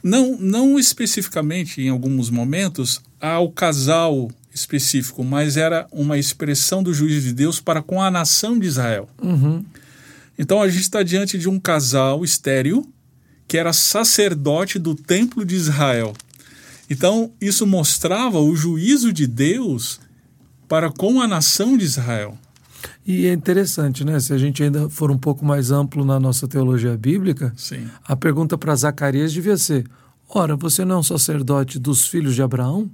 Não, não especificamente, em alguns momentos, ao casal específico, mas era uma expressão do juízo de Deus para com a nação de Israel. Então a gente está diante de um casal estéril que era sacerdote do templo de Israel. Então isso mostrava o juízo de Deus para com a nação de Israel. E é interessante, né? Se a gente ainda for um pouco mais amplo na nossa teologia bíblica, Sim. a pergunta para Zacarias devia ser: ora, você não é um sacerdote dos filhos de Abraão?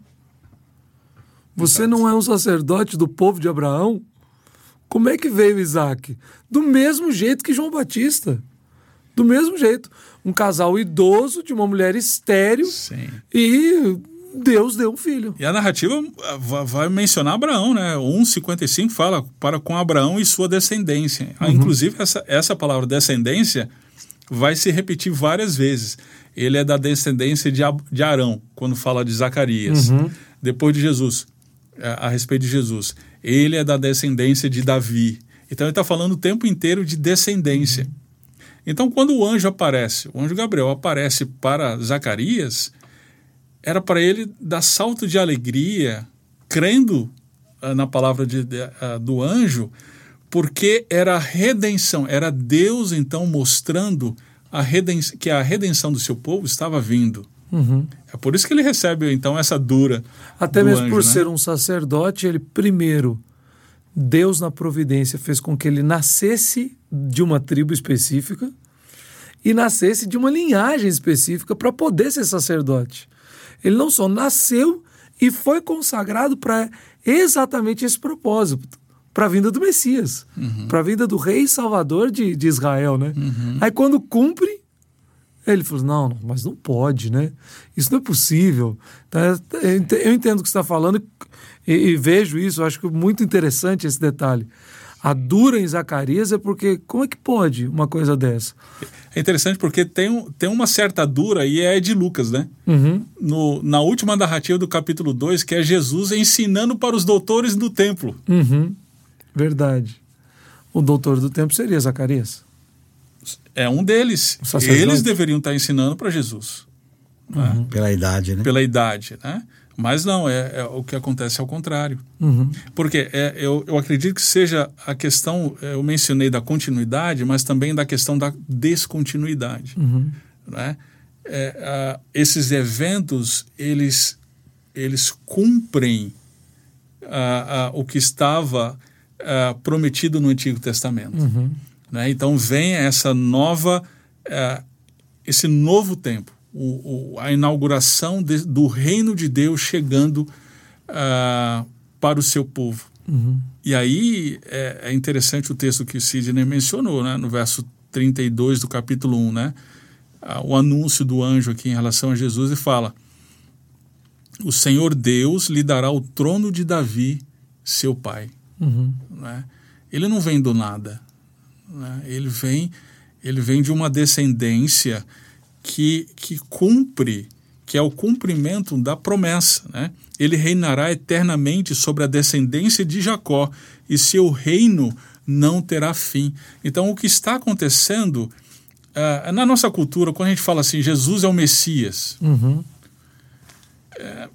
Você Exato. não é um sacerdote do povo de Abraão? Como é que veio Isaac? Do mesmo jeito que João Batista. Do mesmo jeito. Um casal idoso de uma mulher estéril. Sim. E Deus deu um filho. E a narrativa ah, vai mencionar Abraão, né? 1,55 fala para com Abraão e sua descendência. Ah, uhum. Inclusive, essa, essa palavra descendência vai se repetir várias vezes. Ele é da descendência de, de Arão, quando fala de Zacarias. Uhum. Depois de Jesus, a, a, respeito de Jesus. Ele é da descendência de Davi. Então ele está falando o tempo inteiro de descendência. Uhum. Então, quando o anjo aparece, o anjo Gabriel aparece para Zacarias, era para ele dar salto de alegria, crendo uh, na palavra de, de, uh, do anjo, porque era a redenção, era Deus então mostrando a que a redenção do seu povo estava vindo. Uhum. É por isso que ele recebe então essa dura. Até mesmo anjo, por né? ser um sacerdote, ele primeiro, Deus na providência fez com que ele nascesse de uma tribo específica e nascesse de uma linhagem específica para poder ser sacerdote. Ele não só nasceu e foi consagrado para exatamente esse propósito para a vinda do Messias, uhum. para a vinda do Rei Salvador de, de Israel, né? Uhum. Aí quando cumpre, ele falou: não, mas não pode, né? Isso não é possível. Então, eu entendo o que você está falando e, e, vejo isso. acho que muito interessante esse detalhe. A dura em Zacarias é porque como é que pode uma coisa dessa? É interessante porque tem, tem uma certa dura e é de Lucas, né? Uhum. No, na última narrativa do capítulo 2, que é Jesus ensinando para os doutores do templo. Uhum. Verdade. O doutor do templo seria Zacarias. É um deles. Eles deveriam estar ensinando para Jesus. Uhum. Né? Pela idade, né? Pela idade, né? Mas não, é, é, o que acontece ao contrário. Uhum. Porque é, eu, eu acredito que seja a questão, é, eu mencionei da continuidade, mas também da questão da descontinuidade. Uhum. Né? É, a, esses eventos, eles, eles cumprem a, a, o que estava prometido no Antigo Testamento. Uhum. Né? Então vem essa nova, esse novo tempo o, o, a inauguração de, do reino de Deus chegando uh, para o seu povo. Uhum. E aí é, é, interessante o texto que o Sidney mencionou, né, no verso 32 do capítulo 1, né, uh, o anúncio do anjo aqui em relação a Jesus e fala: O Senhor Deus lhe dará o trono de Davi, seu pai. Uhum. Né? Ele não vem do nada, né? ele vem ele vem de uma descendência que, que cumpre, que é o cumprimento da promessa. Né? Ele reinará eternamente sobre a descendência de Jacó e seu reino não terá fim. Então, o que está acontecendo uh, na nossa cultura, quando a gente fala assim, Jesus é o Messias, uhum. é,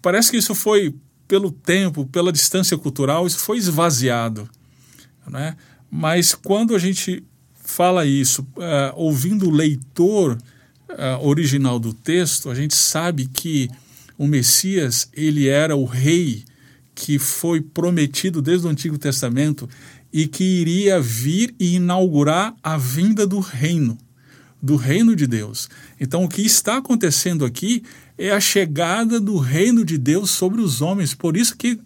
parece que isso foi, pelo tempo, pela distância cultural, isso foi esvaziado. Né? Mas quando a gente fala isso, uh, ouvindo o leitor uh, original do texto, a gente sabe que o Messias ele era o rei que foi prometido desde o Antigo Testamento e que iria vir e inaugurar a vinda do reino, do reino de Deus. Então, o que está acontecendo aqui é a chegada do reino de Deus sobre os homens. Por isso que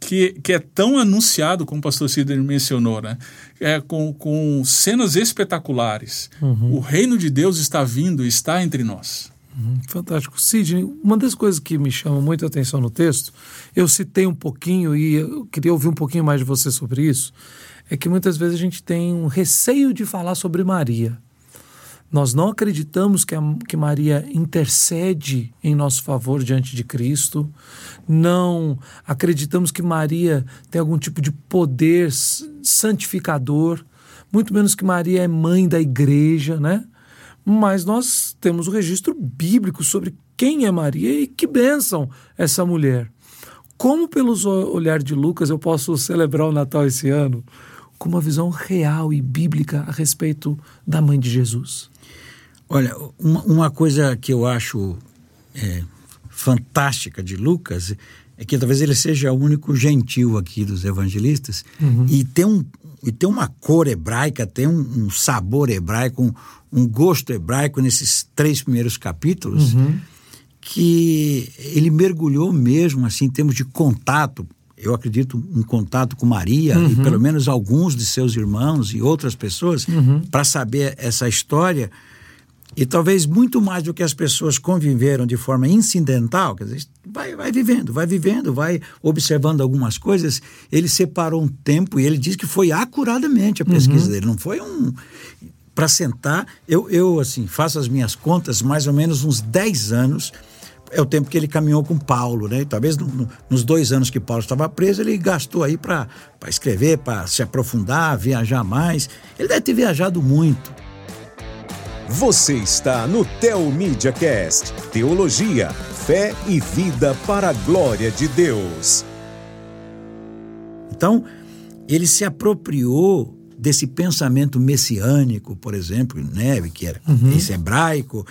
que, que é tão anunciado, como o pastor Sidney mencionou, né? É, com, com cenas espetaculares. Uhum. O reino de Deus está vindo, está entre nós. Uhum. Fantástico. Sidney, uma das coisas que me chama muito a atenção no texto, eu citei um pouquinho e eu queria ouvir um pouquinho mais de você sobre isso, é que muitas vezes a gente tem um receio de falar sobre Maria. Nós não acreditamos que, a, que Maria intercede em nosso favor diante de Cristo. Não acreditamos que Maria tem algum tipo de poder santificador. Muito menos que Maria é mãe da igreja, né? Mas nós temos o um registro bíblico sobre quem é Maria e que bênção essa mulher. Como, pelos olhar de Lucas, eu posso celebrar o Natal esse ano com uma visão real e bíblica a respeito da mãe de Jesus? Olha, uma, uma coisa que eu acho é, fantástica de Lucas é que talvez ele seja o único gentil aqui dos evangelistas uhum. e tem um e tem uma cor hebraica, tem um, um sabor hebraico, um, um, gosto hebraico nesses três primeiros capítulos, uhum. que ele mergulhou mesmo, assim, em termos de contato, eu acredito, um contato com Maria uhum. e pelo menos alguns de seus irmãos e outras pessoas, uhum. para saber essa história. E talvez muito mais do que as pessoas conviveram de forma incidental, quer dizer, vai, vai vivendo, vai vivendo, vai observando algumas coisas. Ele separou um tempo e ele diz que foi acuradamente a pesquisa uhum. dele, não foi um. Para sentar, eu, eu assim, faço as minhas contas, mais ou menos uns 10 anos é o tempo que ele caminhou com Paulo, né? Talvez no, no, nos dois anos que Paulo estava preso, ele gastou aí para escrever, para se aprofundar, viajar mais. Ele deve ter viajado muito. Você está no Tel Media Cast, teologia, fé e vida para a glória de Deus. Então, ele se apropriou desse pensamento messiânico, por exemplo, né, que era uhum. esse hebraico,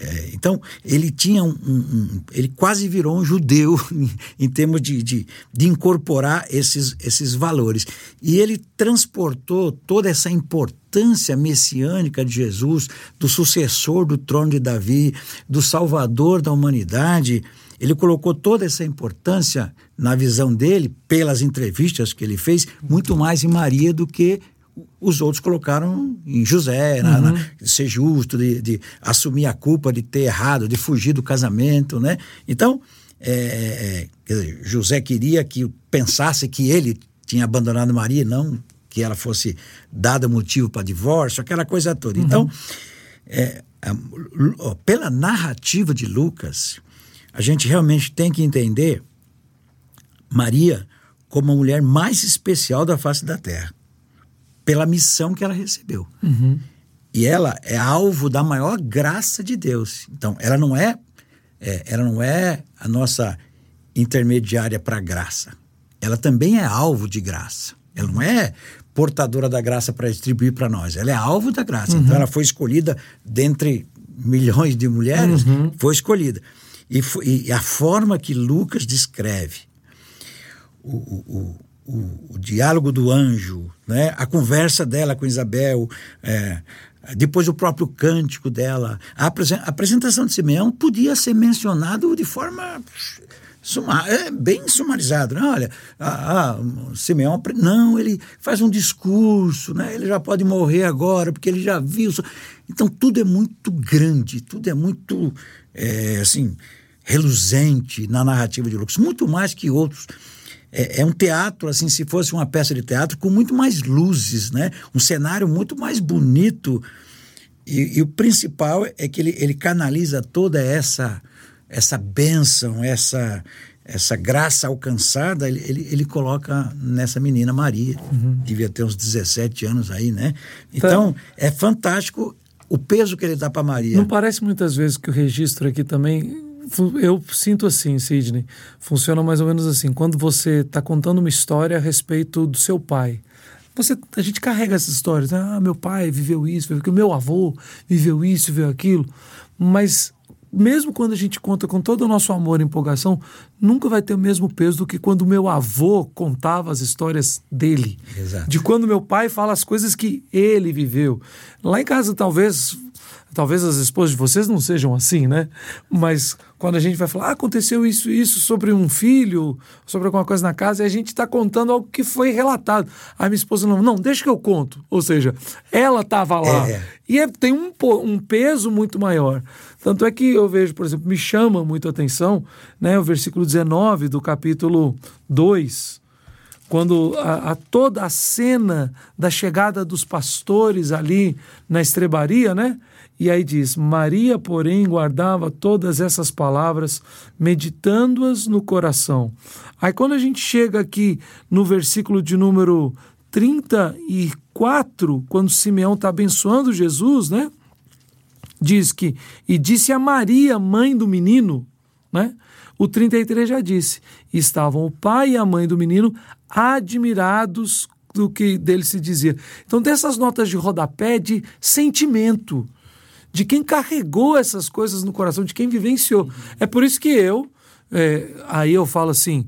é, então, ele tinha um, um, um, Ele quase virou um judeu em, termos de, de, de, incorporar esses, esses valores. E ele transportou toda essa importância messiânica de Jesus, do sucessor do trono de Davi, do salvador da humanidade. Ele colocou toda essa importância na visão dele, pelas entrevistas que ele fez, muito mais em Maria do que os outros colocaram em José, uhum. na, na, de ser justo, de, de, assumir a culpa de ter errado, de fugir do casamento, né? Então, é, é dizer, José queria que pensasse que ele tinha abandonado Maria, não que ela fosse dada motivo para divórcio, aquela coisa toda. Uhum. Então, é, pela narrativa de Lucas, a gente realmente tem que entender Maria como a mulher mais especial da face da terra pela missão que ela recebeu. Uhum. E ela é alvo da maior graça de Deus. Então, ela não é, é ela não é a nossa intermediária para a graça. Ela também é alvo de graça. Ela não é portadora da graça para distribuir para nós. Ela é alvo da graça. Então, uhum. Então, ela foi escolhida dentre milhões de mulheres, uhum. foi escolhida. E, e, a forma que Lucas descreve o, o, o, o, diálogo do anjo, né? a conversa dela com Isabel, é, depois o próprio cântico dela, a, apresentação de Simeão podia ser mencionado de forma sumar, é, bem sumarizado. Né? Olha, ah, ah, Simeão, não, ele faz um discurso, né? ele já pode morrer agora, porque ele já viu. Então tudo é muito grande, tudo é muito, é, assim, reluzente na narrativa de Lucas, muito mais que outros é, é, um teatro, assim, se fosse uma peça de teatro, com muito mais luzes, né? Um cenário muito mais bonito. E, e o principal é que ele, ele canaliza toda essa essa bênção, essa essa graça alcançada, ele, ele, ele coloca nessa menina Maria. Uhum. Devia ter uns 17 anos aí, né? Então, tá. é fantástico o peso que ele dá para Maria. Não parece muitas vezes que o registro aqui também eu sinto assim, Sidney. Funciona mais ou menos assim. Quando você está contando uma história a respeito do seu pai, você, a gente carrega essas histórias. Né? Ah, meu pai viveu isso, viveu aquilo, meu avô viveu isso, viveu aquilo. Mas mesmo quando a gente conta com todo o nosso amor e empolgação, nunca vai ter o mesmo peso do que quando meu avô contava as histórias dele. Exato. De quando meu pai fala as coisas que ele viveu. Lá em casa, talvez Talvez as esposas de vocês não sejam assim, né? Mas quando a gente vai falar, ah, aconteceu isso isso sobre um filho, sobre alguma coisa na casa, e a gente está contando algo que foi relatado. A minha esposa não, não, deixa que eu conto. Ou seja, ela estava lá. É. E é, tem um, um peso muito maior. Tanto é que eu vejo, por exemplo, me chama muito a atenção né, o versículo 19 do capítulo 2, quando a, a, toda a cena da chegada dos pastores ali na estrebaria, né? E aí diz: Maria, porém, guardava todas essas palavras, meditando-as no coração. Aí quando a gente chega aqui no versículo de número 34, quando Simeão está abençoando Jesus, né? Diz que, e disse a Maria, mãe do menino, né? O 33 já disse: estavam o pai e a mãe do menino admirados do que dele se dizia. Então, dessas notas de rodapé de sentimento, de quem carregou essas coisas no coração, de quem vivenciou. Uhum. É por isso que eu, é, aí eu falo assim,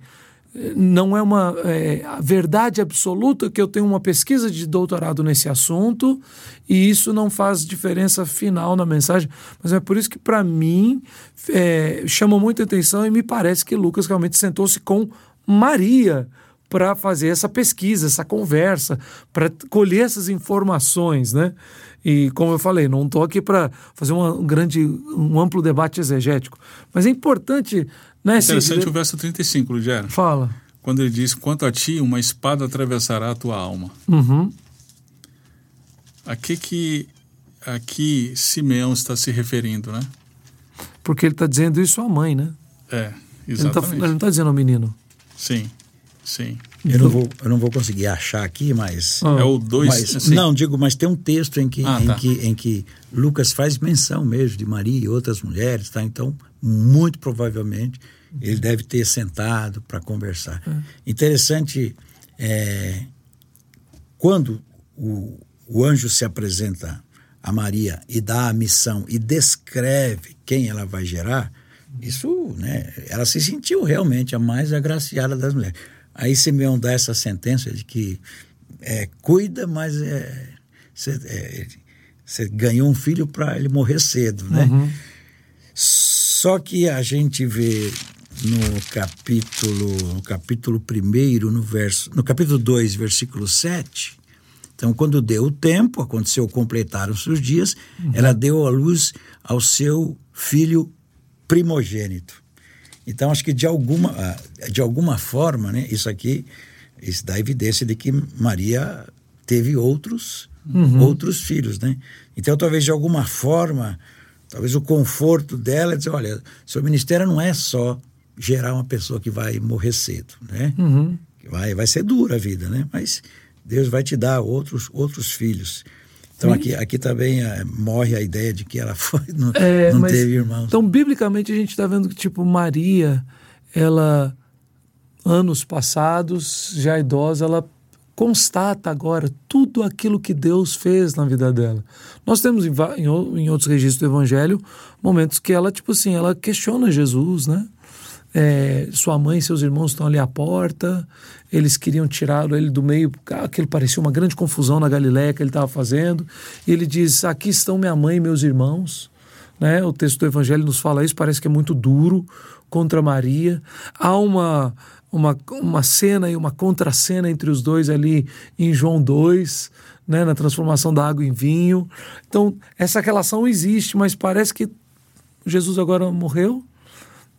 não é uma é, verdade absoluta que eu tenho uma pesquisa de doutorado nesse assunto e isso não faz diferença final na mensagem. Mas é por isso que, para mim, é, chama muita atenção e me parece que Lucas realmente sentou-se com Maria para fazer essa pesquisa, essa conversa, para colher essas informações, né? E como eu falei, não estou aqui para fazer uma, um grande, um amplo debate exegético, mas é importante né, Interessante o verso 35, Lugero. Fala. Quando ele diz: Quanto a ti, uma espada atravessará a tua alma. Uhum. Aqui que aqui Simeão está se referindo, né? Porque ele está dizendo isso à mãe, né? É, exatamente. Ele não está tá dizendo ao menino. Sim, sim. Eu não vou, eu não vou conseguir achar aqui, mas. Ah. É o 2. Assim. Não, digo, mas tem um texto em que, ah, em, tá. que, em que Lucas faz menção mesmo de Maria e outras mulheres, tá? Então, muito provavelmente ele deve ter sentado para conversar. Uhum. Interessante, é, quando o, o anjo se apresenta a Maria e dá a missão e descreve quem ela vai gerar, isso, né, ela se sentiu realmente a mais agraciada das mulheres. Aí Simeão dá essa sentença de que é, cuida, mas você é, é, ganhou um filho para ele morrer cedo, né? Uhum. Só que a gente vê no capítulo, no capítulo 1, no verso, no capítulo 2, versículo 7, então quando deu o tempo, aconteceu, completaram-se os dias, uhum. ela deu a luz ao seu filho primogênito. Então acho que de alguma, ah, de alguma forma, né, isso aqui isso dá evidência de que Maria teve outros uhum. outros filhos, né? Então talvez de alguma forma Talvez o conforto dela é dizer, olha, seu ministério não é só gerar uma pessoa que vai morrer cedo, né? Uhum. Vai, vai ser dura a vida, né? Mas Deus vai te dar outros, outros filhos. Então aqui, aqui também é, morre a ideia de que ela foi, não, é, não teve irmãos. Então, biblicamente, a gente está vendo que, tipo, Maria, ela, anos passados, já idosa, ela constata agora tudo aquilo que Deus fez na vida dela. Nós temos em, em, em outros registros do Evangelho momentos que ela, tipo assim, ela questiona Jesus, né? É, sua mãe e seus irmãos estão ali à porta, eles queriam tirá-lo ele do meio, aquilo parecia uma grande confusão na Galiléia que ele estava fazendo. E ele diz: Aqui estão minha mãe e meus irmãos. Né? O texto do Evangelho nos fala isso, parece que é muito duro contra Maria. Há uma uma, uma cena e uma contracena entre os dois ali em João 2, né, na transformação da água em vinho. Então, essa relação existe, mas parece que Jesus agora morreu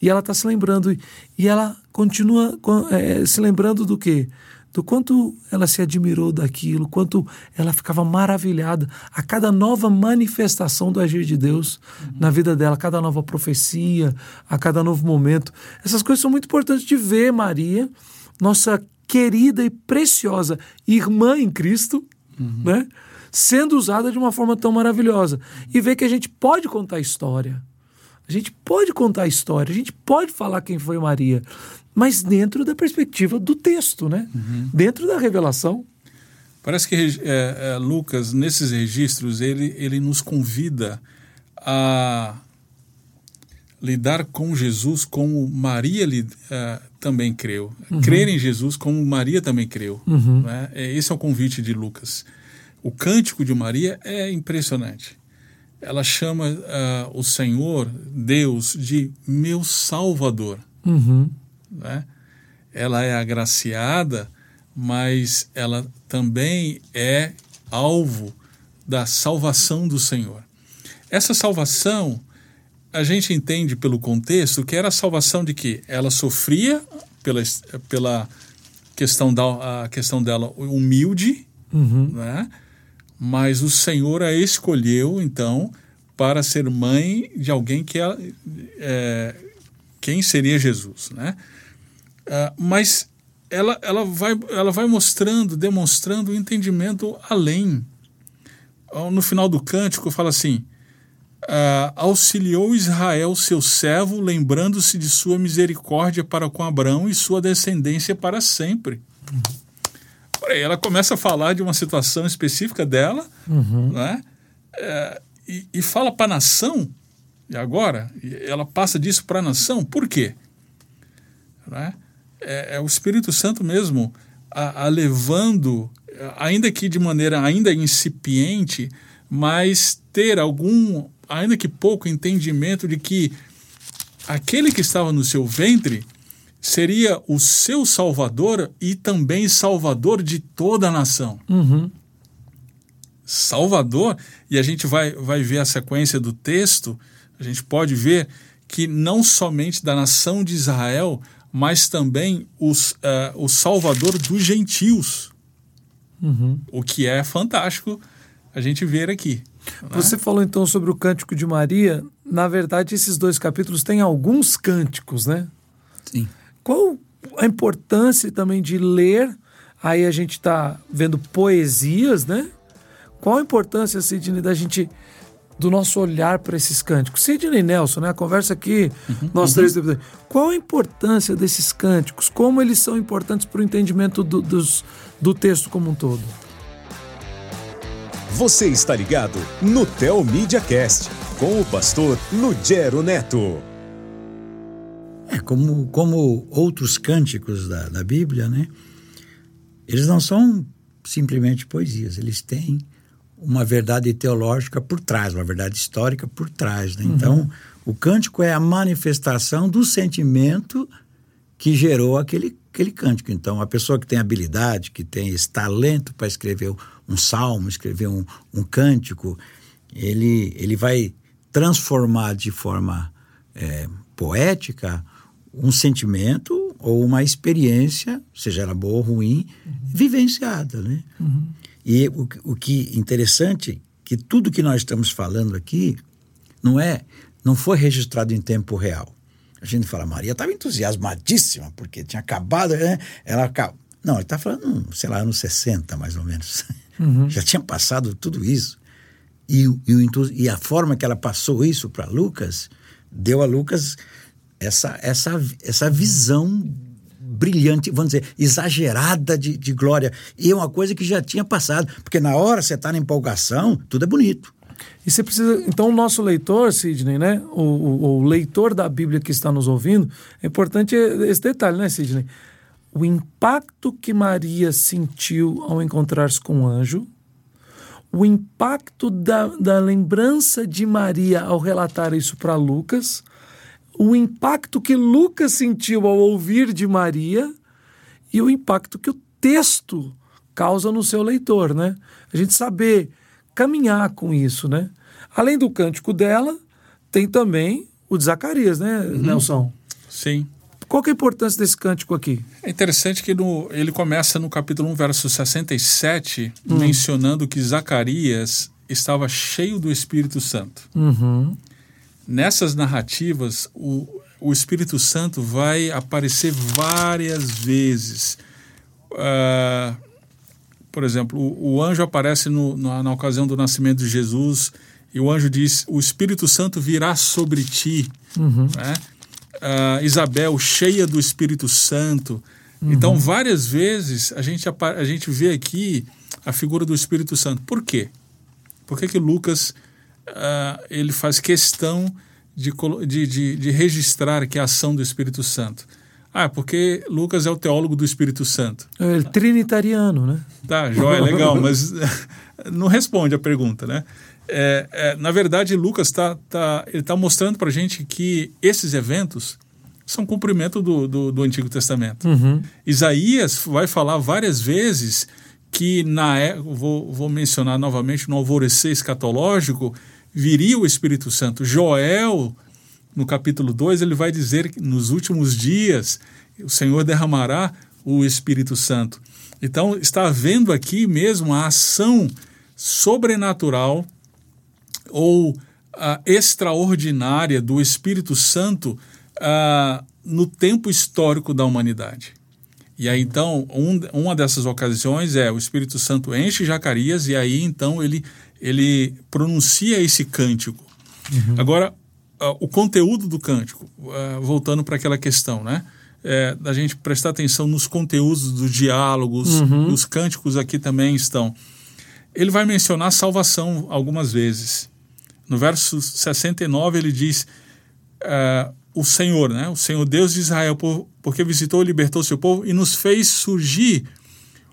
e ela está se lembrando. E ela continua é, se lembrando do quê? do quanto ela se admirou daquilo, quanto ela ficava maravilhada a cada nova manifestação do agir de Deus uhum. na vida dela, a cada nova profecia, a cada novo momento. Essas coisas são muito importantes de ver Maria, nossa querida e preciosa irmã em Cristo, uhum. né? Sendo usada de uma forma tão maravilhosa. E ver que a gente pode contar história. A gente pode contar história, a gente pode falar quem foi Maria mas dentro da perspectiva do texto, né? Uhum. Dentro da revelação. Parece que é, é, Lucas, nesses registros, ele, ele nos convida a lidar com Jesus como Maria uh, também creu. Uhum. Crer em Jesus como Maria também creu. Uhum. Né? Esse é o convite de Lucas. O cântico de Maria é impressionante. Ela chama uh, o Senhor, Deus, de meu Salvador. Uhum né? ela é agraciada, mas ela também é alvo da salvação do Senhor. Essa salvação, a gente entende pelo contexto que era a salvação de que ela sofria pela, pela questão, da, a questão dela humilde, uhum. né? Mas o Senhor a escolheu, então, para ser mãe de alguém que é, quem seria Jesus, né? Uh, mas ela, ela, vai, ela vai mostrando, demonstrando o entendimento além. No final do cântico fala assim: uh, auxiliou Israel, seu servo, lembrando-se de sua misericórdia para com Abraão e sua descendência para sempre. Por ela começa a falar de uma situação específica dela, uhum. né? Uh, e, e fala para a nação, e agora ela passa disso para a nação, por quê? Né? é, é o Espírito Santo mesmo a, a levando, ainda que de maneira ainda incipiente, mas ter algum, ainda que pouco entendimento de que aquele que estava no seu ventre seria o seu salvador e também salvador de toda a nação. Uhum. Salvador, e a gente vai, vai ver a sequência do texto, a gente pode ver que não somente da nação de Israel, mas também os, uh, o Salvador dos gentios. Uhum. O que é fantástico a gente ver aqui. Né? Você falou então sobre o Cântico de Maria. Na verdade, esses dois capítulos têm alguns cânticos, né? Sim. Qual a importância também de ler? Aí a gente está vendo poesias, né? Qual a importância, Sidney, da gente do nosso olhar para esses cânticos. Sidney Nelson, né? A conversa aqui, uhum, nós três. Uhum. Qual a importância desses cânticos? Como eles são importantes para o entendimento do, dos, do texto como um todo? Você está ligado no Tel Media Cast com o pastor Lugero Neto. É, como, como outros cânticos da, da Bíblia, né? Eles não são simplesmente poesias, eles têm uma verdade teológica por trás, uma verdade histórica por trás. Né? Uhum. Então, o cântico é a manifestação do sentimento que gerou aquele, aquele cântico. Então, a pessoa que tem habilidade, que tem esse talento para escrever um salmo, escrever um, um cântico, ele, ele vai transformar de forma é, poética um sentimento ou uma experiência, seja ela boa ou ruim, uhum. vivenciada. Né? Uhum. E o, o que interessante que tudo que nós estamos falando aqui não é, não foi registrado em tempo real. A gente fala, Maria estava entusiasmadíssima porque tinha acabado, né? Ela não, ele está falando, sei lá, anos 60 mais ou menos. Uhum. Já tinha passado tudo isso. E, e, e a forma que ela passou isso para Lucas deu a Lucas essa, essa, essa visão brilhante, vamos dizer, exagerada de, de glória. E é uma coisa que já tinha passado, porque na hora você está na empolgação, tudo é bonito. E você precisa. Então, o nosso leitor, Sidney, né? O, o, o, leitor da Bíblia que está nos ouvindo, é importante esse detalhe, né, Sidney? O impacto que Maria sentiu ao encontrar-se com o anjo, o impacto da, da lembrança de Maria ao relatar isso para Lucas, o impacto que Lucas sentiu ao ouvir de Maria e o impacto que o texto causa no seu leitor, né? A gente saber caminhar com isso, né? Além do cântico dela, tem também o de Zacarias, né, uhum. Nelson? Sim. Qual que é a importância desse cântico aqui? É interessante que no, ele começa no capítulo 1, verso 67, hum. mencionando que Zacarias estava cheio do Espírito Santo. Uhum nessas narrativas, o, o Espírito Santo vai aparecer várias vezes. Uh, por exemplo, o, o anjo aparece no, na, na, ocasião do nascimento de Jesus e o anjo diz: O Espírito Santo virá sobre ti. Uhum. Né? Uh, Isabel, cheia do Espírito Santo. Uhum. Então, várias vezes a gente, a gente vê aqui a figura do Espírito Santo. Por quê? Por que, que Lucas uh, ele faz questão de, de, de, de registrar que a ação do Espírito Santo. Ah, porque Lucas é o teólogo do Espírito Santo. É ele trinitariano, né? Tá, joia, legal, mas não responde a pergunta, né? É, é, na verdade, Lucas está tá, ele tá mostrando para a gente que esses eventos são cumprimento do, do, do Antigo Testamento. Uhum. Isaías vai falar várias vezes que na é, vou, vou mencionar novamente no alvorecer escatológico viria o Espírito Santo. Joel, no capítulo 2, ele vai dizer que nos últimos dias o Senhor derramará o Espírito Santo. Então, está havendo aqui mesmo a ação sobrenatural ou extraordinária do Espírito Santo no tempo histórico da humanidade. E aí, então, um, uma dessas ocasiões é o Espírito Santo enche Zacarias e aí, então, ele, ele pronuncia esse cântico. Uhum. Agora, o conteúdo do cântico, voltando para aquela questão, né? É, da gente prestar atenção nos conteúdos dos diálogos, uhum. os cânticos aqui também estão. Ele vai mencionar salvação algumas vezes. No verso 69 ele diz: uh, o Senhor, né? O Senhor Deus de Israel, porque visitou e libertou seu povo e nos fez surgir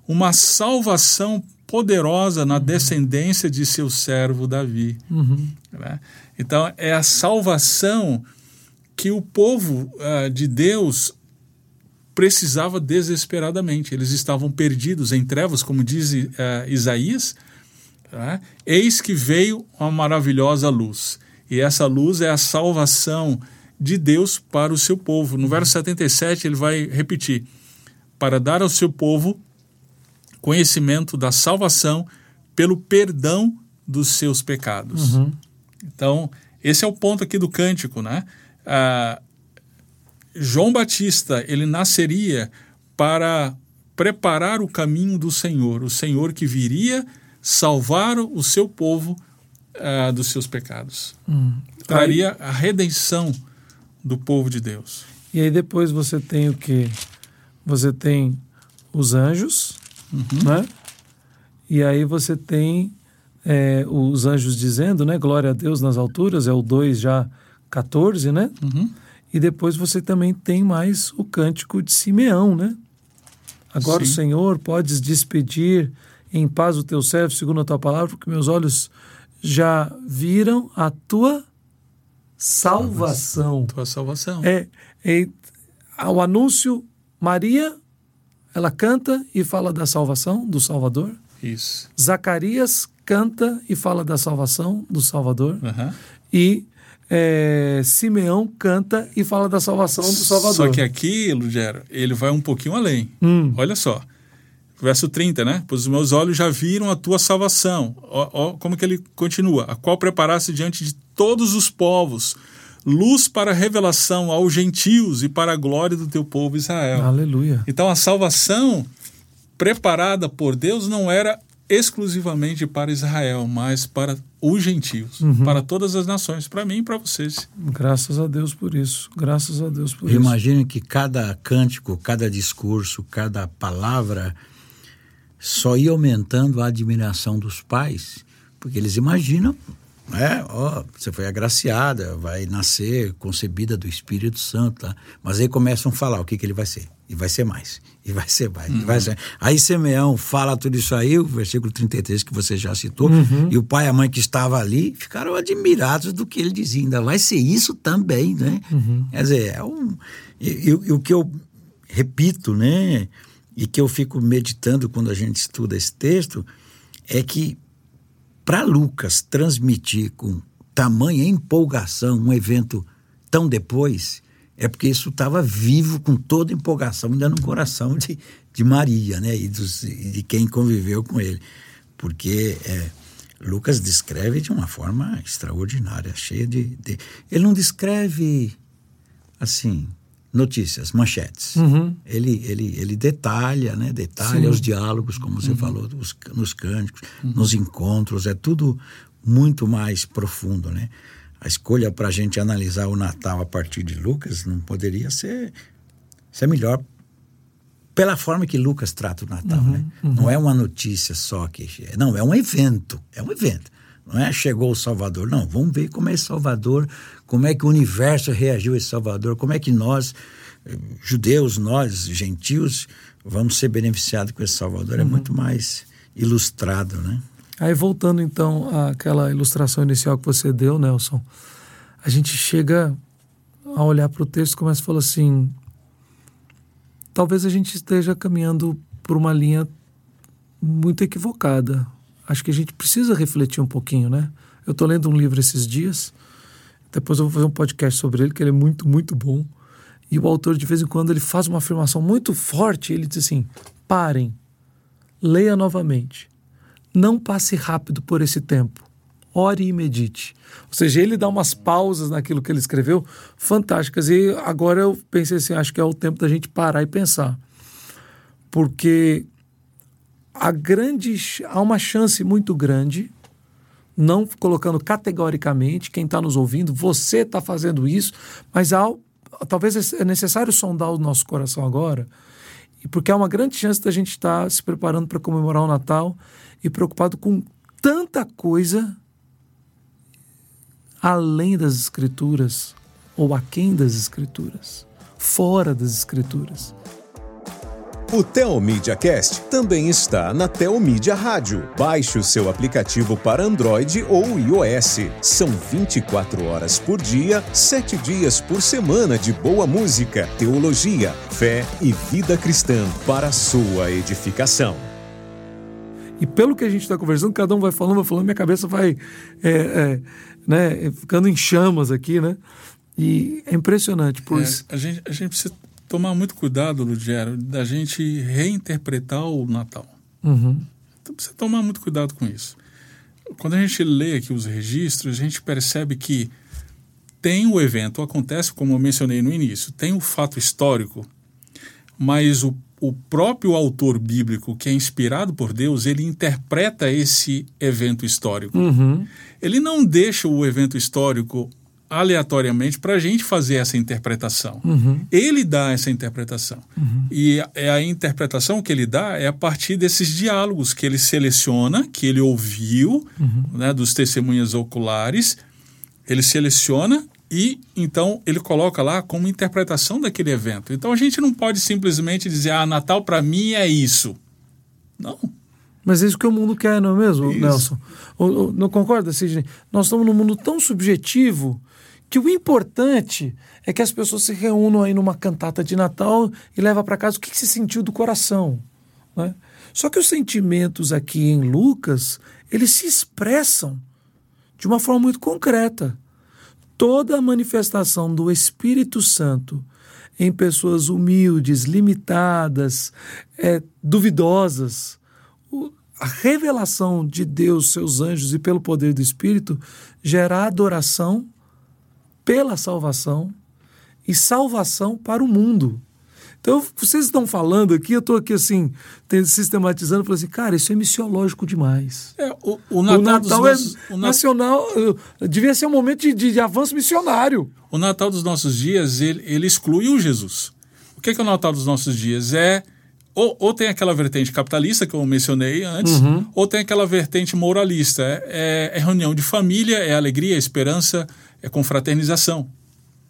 uma salvação poderosa na descendência de seu servo Davi. Uhum. Né? Então, é a salvação que o povo uh, de Deus precisava desesperadamente. Eles estavam perdidos em trevas, como diz uh, Isaías. Tá? Eis que veio uma maravilhosa luz. E essa luz é a salvação de Deus para o seu povo. No verso 77 ele vai repetir: para dar ao seu povo conhecimento da salvação pelo perdão dos seus pecados. Uhum. Então, esse é o ponto aqui do cântico, né? Ah, João Batista, ele nasceria para preparar o caminho do Senhor, o Senhor que viria salvar o seu povo ah, dos seus pecados. Hum. Traria a redenção do povo de Deus. E aí depois você tem o que? Você tem os anjos, uhum. né? E aí você tem é, os anjos dizendo, né? Glória a Deus nas alturas, é o 2 já 14, né? Uhum. E depois você também tem mais o cântico de Simeão, né? Agora, Sim. Senhor, podes despedir em paz o teu servo, segundo a tua palavra, porque meus olhos já viram a tua salvação. Tua salvação. É, é o anúncio, Maria, ela canta e fala da salvação do Salvador. Isso. Zacarias canta e fala da salvação do Salvador. Uhum. E é, Simeão canta e fala da salvação do Salvador. Só que aqui, Lugero, ele vai um pouquinho além. Hum. Olha só. Verso 30, né? Pois os meus olhos já viram a tua salvação. Ó, ó, como que ele continua? A qual preparaste diante de todos os povos, luz para revelação aos gentios e para a glória do teu povo Israel. Aleluia. Então a salvação preparada por Deus não era exclusivamente para Israel, mas para os gentios, uhum. para todas as nações, para mim e para vocês. Graças a Deus por isso. Graças a Deus por Eu isso. Imagino que cada cântico, cada discurso, cada palavra só ia aumentando a admiração dos pais, porque eles imaginam, né? Oh, você foi agraciada, vai nascer concebida do Espírito Santo, tá? mas aí começam a falar o que, que ele vai ser. E vai ser mais, e vai ser mais, uhum. vai ser. Aí Simeão fala tudo isso aí, o versículo 33 que você já citou, uhum. e o pai e a mãe que estavam ali ficaram admirados do que ele dizia. Ainda vai ser isso também, né? Uhum. Quer dizer, é um. E, e, e o que eu repito, né? e que eu fico meditando quando a gente estuda esse texto é que para Lucas transmitir com tamanha empolgação um evento tão depois, é porque isso estava vivo com toda empolgação ainda no coração de, de Maria, né, e, dos, de quem conviveu com ele, porque é, Lucas descreve de uma forma extraordinária, cheia de, de ele não descreve assim notícias, manchetes. Uhum. Ele, ele, ele detalha, né? Detalha Sim. os diálogos, como você uhum. falou, os, nos cânticos, uhum. nos encontros, é tudo muito mais profundo, né? A escolha para a gente analisar o Natal a partir de Lucas não poderia ser, ser melhor pela forma que Lucas trata o Natal, uhum. né? Uhum. Não é uma notícia só que... Não, é um evento, é um evento. Não é chegou o Salvador, não. Vamos ver como é Salvador, como é que o universo reagiu a esse Salvador, como é que nós, judeus, nós, gentios, vamos ser beneficiados com esse Salvador. É uhum. É muito mais ilustrado, né? Aí voltando então àquela ilustração inicial que você deu, Nelson, a gente chega a olhar para o texto e começa a falar assim: talvez a gente esteja caminhando por uma linha muito equivocada acho que a gente precisa refletir um pouquinho, né? Eu estou lendo um livro esses dias, depois eu vou fazer um podcast sobre ele, que ele é muito, muito bom. E o autor, de vez em quando, ele faz uma afirmação muito forte. Ele diz assim: parem, leia novamente, não passe rápido por esse tempo, ore e medite. Ou seja, ele dá umas pausas naquilo que ele escreveu fantásticas. E agora eu pensei assim: acho que é o tempo da gente parar e pensar. Porque há, grande, há uma chance muito grande, não colocando categoricamente quem está nos ouvindo, você está fazendo isso, mas há, talvez é necessário sondar o nosso coração agora, porque há uma grande chance da gente estar tá se preparando para comemorar o Natal e preocupado com tanta coisa além das escrituras, ou aquém das Escrituras, fora das Escrituras. O Telmídia Cast também está na Telmídia Rádio. Baixe o seu aplicativo para Android ou iOS. São 24 horas por dia, 7 dias por semana de boa música, teologia, fé e vida cristã para a sua edificação. E pelo que a gente está conversando, cada um vai falando, vai falando, minha cabeça vai é, é, né, ficando em chamas aqui, né? E é impressionante. Por é, a, gente, a gente precisa tomar muito cuidado, Lugero, da gente reinterpretar o Natal. Uhum. Então precisa tomar muito cuidado com isso. Quando a gente lê aqui os registros, a gente percebe que tem o evento, acontece como eu mencionei no início, tem o fato histórico, mas o, o próprio autor bíblico, que é inspirado por Deus, ele interpreta esse evento histórico. Uhum. Ele não deixa o evento histórico aleatoriamente para a gente fazer essa interpretação. Uhum. Ele dá essa interpretação. Uhum. E é a interpretação que ele dá é a partir desses diálogos que ele seleciona, que ele ouviu, uhum. né, dos testemunhas oculares, ele seleciona e então ele coloca lá como interpretação daquele evento. Então a gente não pode simplesmente dizer, ah, Natal para mim é isso. Não. Mas é isso que o mundo quer, não é mesmo, isso. Nelson? não concorda, Sidney? Nós estamos num mundo tão subjetivo que o importante é que as pessoas se reúnam aí numa cantata de Natal e leva para casa o que, que, se sentiu do coração. Né? Só que os sentimentos aqui em Lucas, eles se expressam de uma forma muito concreta. Toda a manifestação do Espírito Santo em pessoas humildes, limitadas, é, duvidosas, a revelação de Deus, seus anjos e pelo poder do Espírito gera adoração pela salvação e salvação para o mundo. Então, vocês estão falando aqui, eu estou aqui assim, sistematizando, falando assim, cara, isso é missiológico demais. É, o, o, Natal, o Natal é nossos, o nacional, devia ser um momento de, de, de, avanço missionário. O Natal dos nossos dias, ele, ele exclui o Jesus. O que é, que é o Natal dos nossos dias? É ou, ou, tem aquela vertente capitalista que eu mencionei antes, uhum. ou tem aquela vertente moralista. É, é, é, reunião de família, é alegria, é esperança, é confraternização.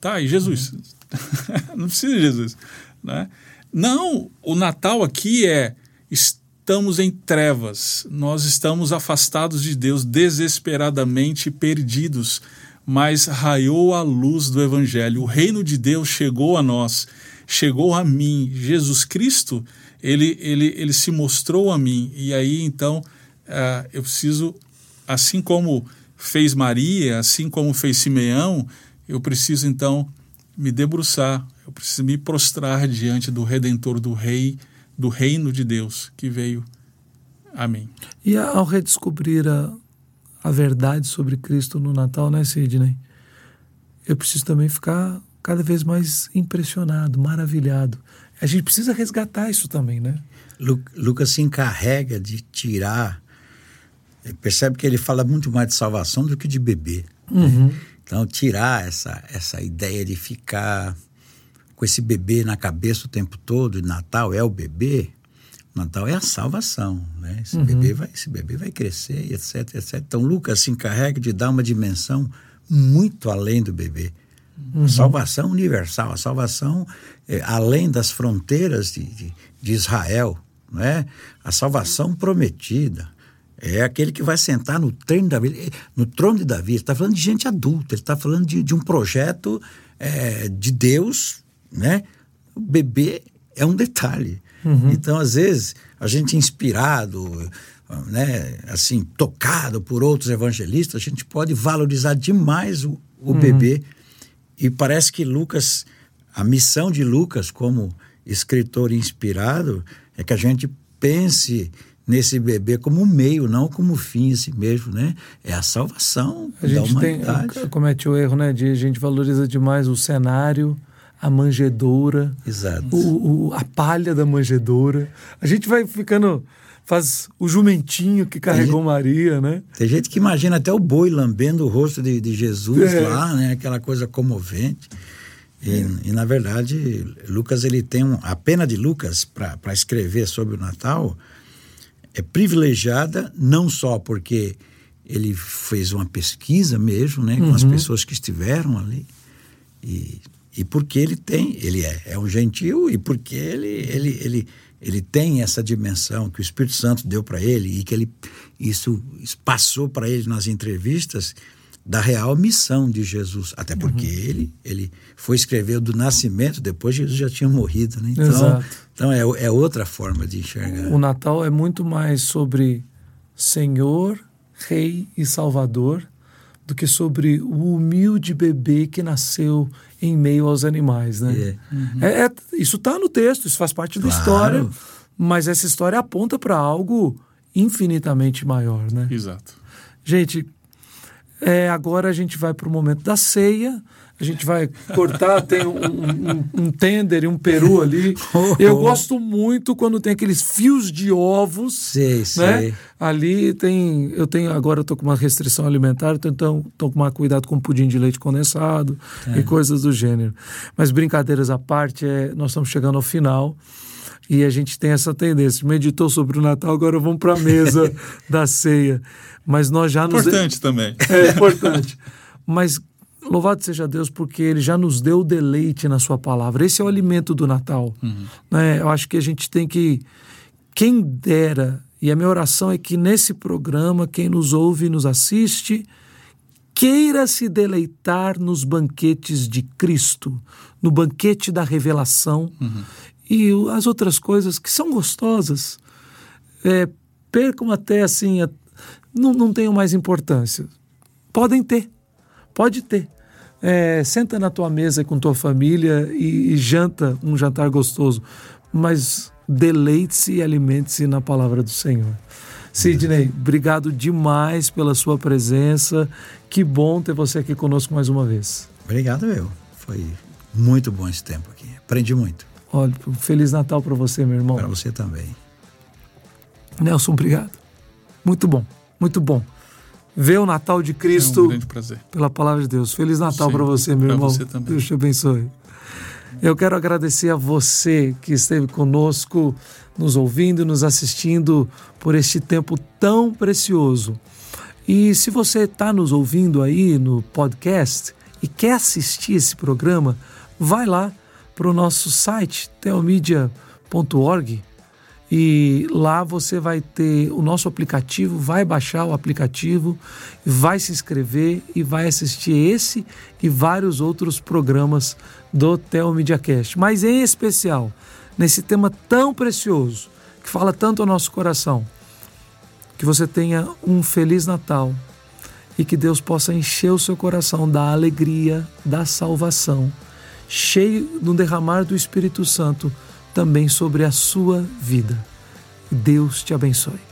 Tá, e Jesus? Uhum. não precisa de Jesus. Né? Não, o Natal aqui é estamos em trevas, nós estamos afastados de Deus, desesperadamente perdidos, mas raiou a luz do Evangelho, o reino de Deus chegou a nós, chegou a mim, Jesus Cristo, ele, ele, ele se mostrou a mim, e aí então uh, eu preciso, assim como fez Maria, assim como fez Simeão, eu preciso então me debruçar, eu preciso me prostrar diante do Redentor, do Rei, do Reino de Deus que veio. Amém. E ao redescobrir a, a verdade sobre Cristo no Natal, né, Sidney? Eu preciso também ficar cada vez mais impressionado, maravilhado. A gente precisa resgatar isso também, né? Lucas se encarrega de tirar percebe que ele fala muito mais de salvação do que de bebê. Uhum. Né? Então, tirar essa, essa ideia de ficar com esse bebê na cabeça o tempo todo, Natal é o bebê, Natal é a salvação, né? Esse, uhum. bebê vai, esse bebê vai crescer, etc, etc. Então, Lucas se encarrega de dar uma dimensão muito além do bebê. Uhum. Salvação universal, a salvação é, além das fronteiras de, de, de Israel, não é? A salvação prometida. É aquele que vai sentar no, treino da no trono de Davi. Ele está falando de gente adulta, ele está falando de, de, um projeto é, de Deus, né? O bebê é um detalhe. Uhum. Então, às vezes, a gente inspirado, né, assim, tocado por outros evangelistas, a gente pode valorizar demais o, o uhum. bebê. E parece que Lucas, a missão de Lucas como escritor inspirado, é que a gente pense nesse bebê como meio, não como fim em si mesmo, né? É a salvação a gente da humanidade. Tem, comete o erro, né? De a gente valoriza demais o cenário, a manjedoura, Exato. O, o, a palha da manjedoura. A gente vai ficando faz o jumentinho que carregou gente, Maria, né? Tem gente que imagina até o boi lambendo o rosto de, de Jesus é. lá, né? Aquela coisa comovente. E, é. e, na verdade, Lucas ele tem um, a pena de Lucas para escrever sobre o Natal é privilegiada não só porque ele fez uma pesquisa mesmo, né, com uhum. as pessoas que estiveram ali, E, e porque ele tem, ele é, é um gentil e porque ele, ele, ele, ele tem essa dimensão que o Espírito Santo deu para ele e que ele isso passou para ele nas entrevistas da real missão de Jesus, até porque uhum. ele ele foi escrever do nascimento depois Jesus já tinha morrido, né? Então, Exato. então é, é outra forma de enxergar. O Natal é muito mais sobre Senhor, Rei e Salvador do que sobre o humilde bebê que nasceu em meio aos animais, né? É. Uhum. É, é, isso está no texto, isso faz parte claro. da história, mas essa história aponta para algo infinitamente maior, né? Exato. Gente, é, agora a gente vai para o momento da ceia. A gente vai cortar, tem um, um, um tender e um peru ali. Eu gosto muito quando tem aqueles fios de ovos. Sei, né? sei. Ali tem. Eu tenho agora eu tô com uma restrição alimentar, então estou com mais cuidado com pudim de leite condensado é. e coisas do gênero. Mas brincadeiras à parte, é, nós estamos chegando ao final. E a gente tem essa tendência. Meditou sobre o Natal, agora vamos para a mesa da ceia. Mas nós já nos. Importante também. É importante. Mas louvado seja Deus, porque Ele já nos deu deleite na Sua palavra. Esse é o alimento do Natal. Uhum. Né? Eu acho que a gente tem que. Quem dera, e a minha oração é que nesse programa, quem nos ouve e nos assiste, queira se deleitar nos banquetes de Cristo, no banquete da revelação. Uhum e as outras coisas que são gostosas é, percam até assim, a, não, não tenham mais importância. Podem ter, pode ter. É, senta na tua mesa com tua família e, e janta um jantar gostoso, mas deleite-se e alimente-se na palavra do Senhor. Sidney, obrigado demais pela sua presença. Que bom ter você aqui conosco mais uma vez. Obrigado, eu. Foi muito bom esse tempo aqui. Aprendi muito. Olha, Feliz Natal para você, meu irmão. Para você também. Nelson, obrigado. Muito bom, muito bom. Ver o Natal de Cristo. É um grande prazer. Pela palavra de Deus. Feliz Natal para você, meu irmão. Você também. Deus te abençoe. Eu quero agradecer a você que esteve conosco, nos ouvindo, nos assistindo por este tempo tão precioso. E se você está nos ouvindo aí no podcast e quer assistir esse programa, vai lá para o nosso site, teomedia.org, e lá você vai ter o nosso aplicativo, vai baixar o aplicativo, vai se inscrever e vai assistir esse e vários outros programas do Tel Cast. Mas em especial, nesse tema tão precioso, que fala tanto ao nosso coração, que você tenha um feliz Natal e que Deus possa encher o seu coração da alegria, da salvação cheio do derramar do Espírito Santo também sobre a sua vida. Deus te abençoe.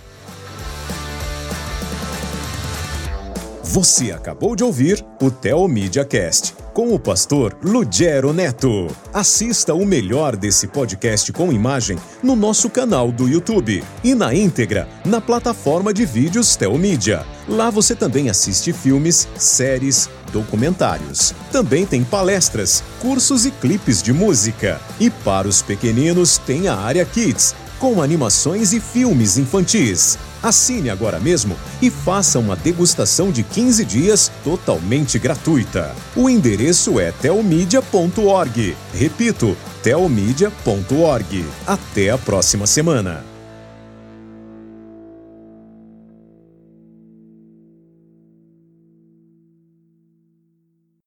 Você acabou de ouvir o Teomídia Cast com o pastor Lugero Neto. Assista o melhor desse podcast com imagem no nosso canal do YouTube e na íntegra na plataforma de vídeos Teomídia. Lá você também assiste filmes, séries, documentários. Também tem palestras, cursos e clipes de música. E para os pequeninos tem a área Kids, com animações e filmes infantis. Assine agora mesmo e faça uma degustação de 15 dias totalmente gratuita. O endereço é telmedia.org. Repito, telmedia.org. Até a próxima semana.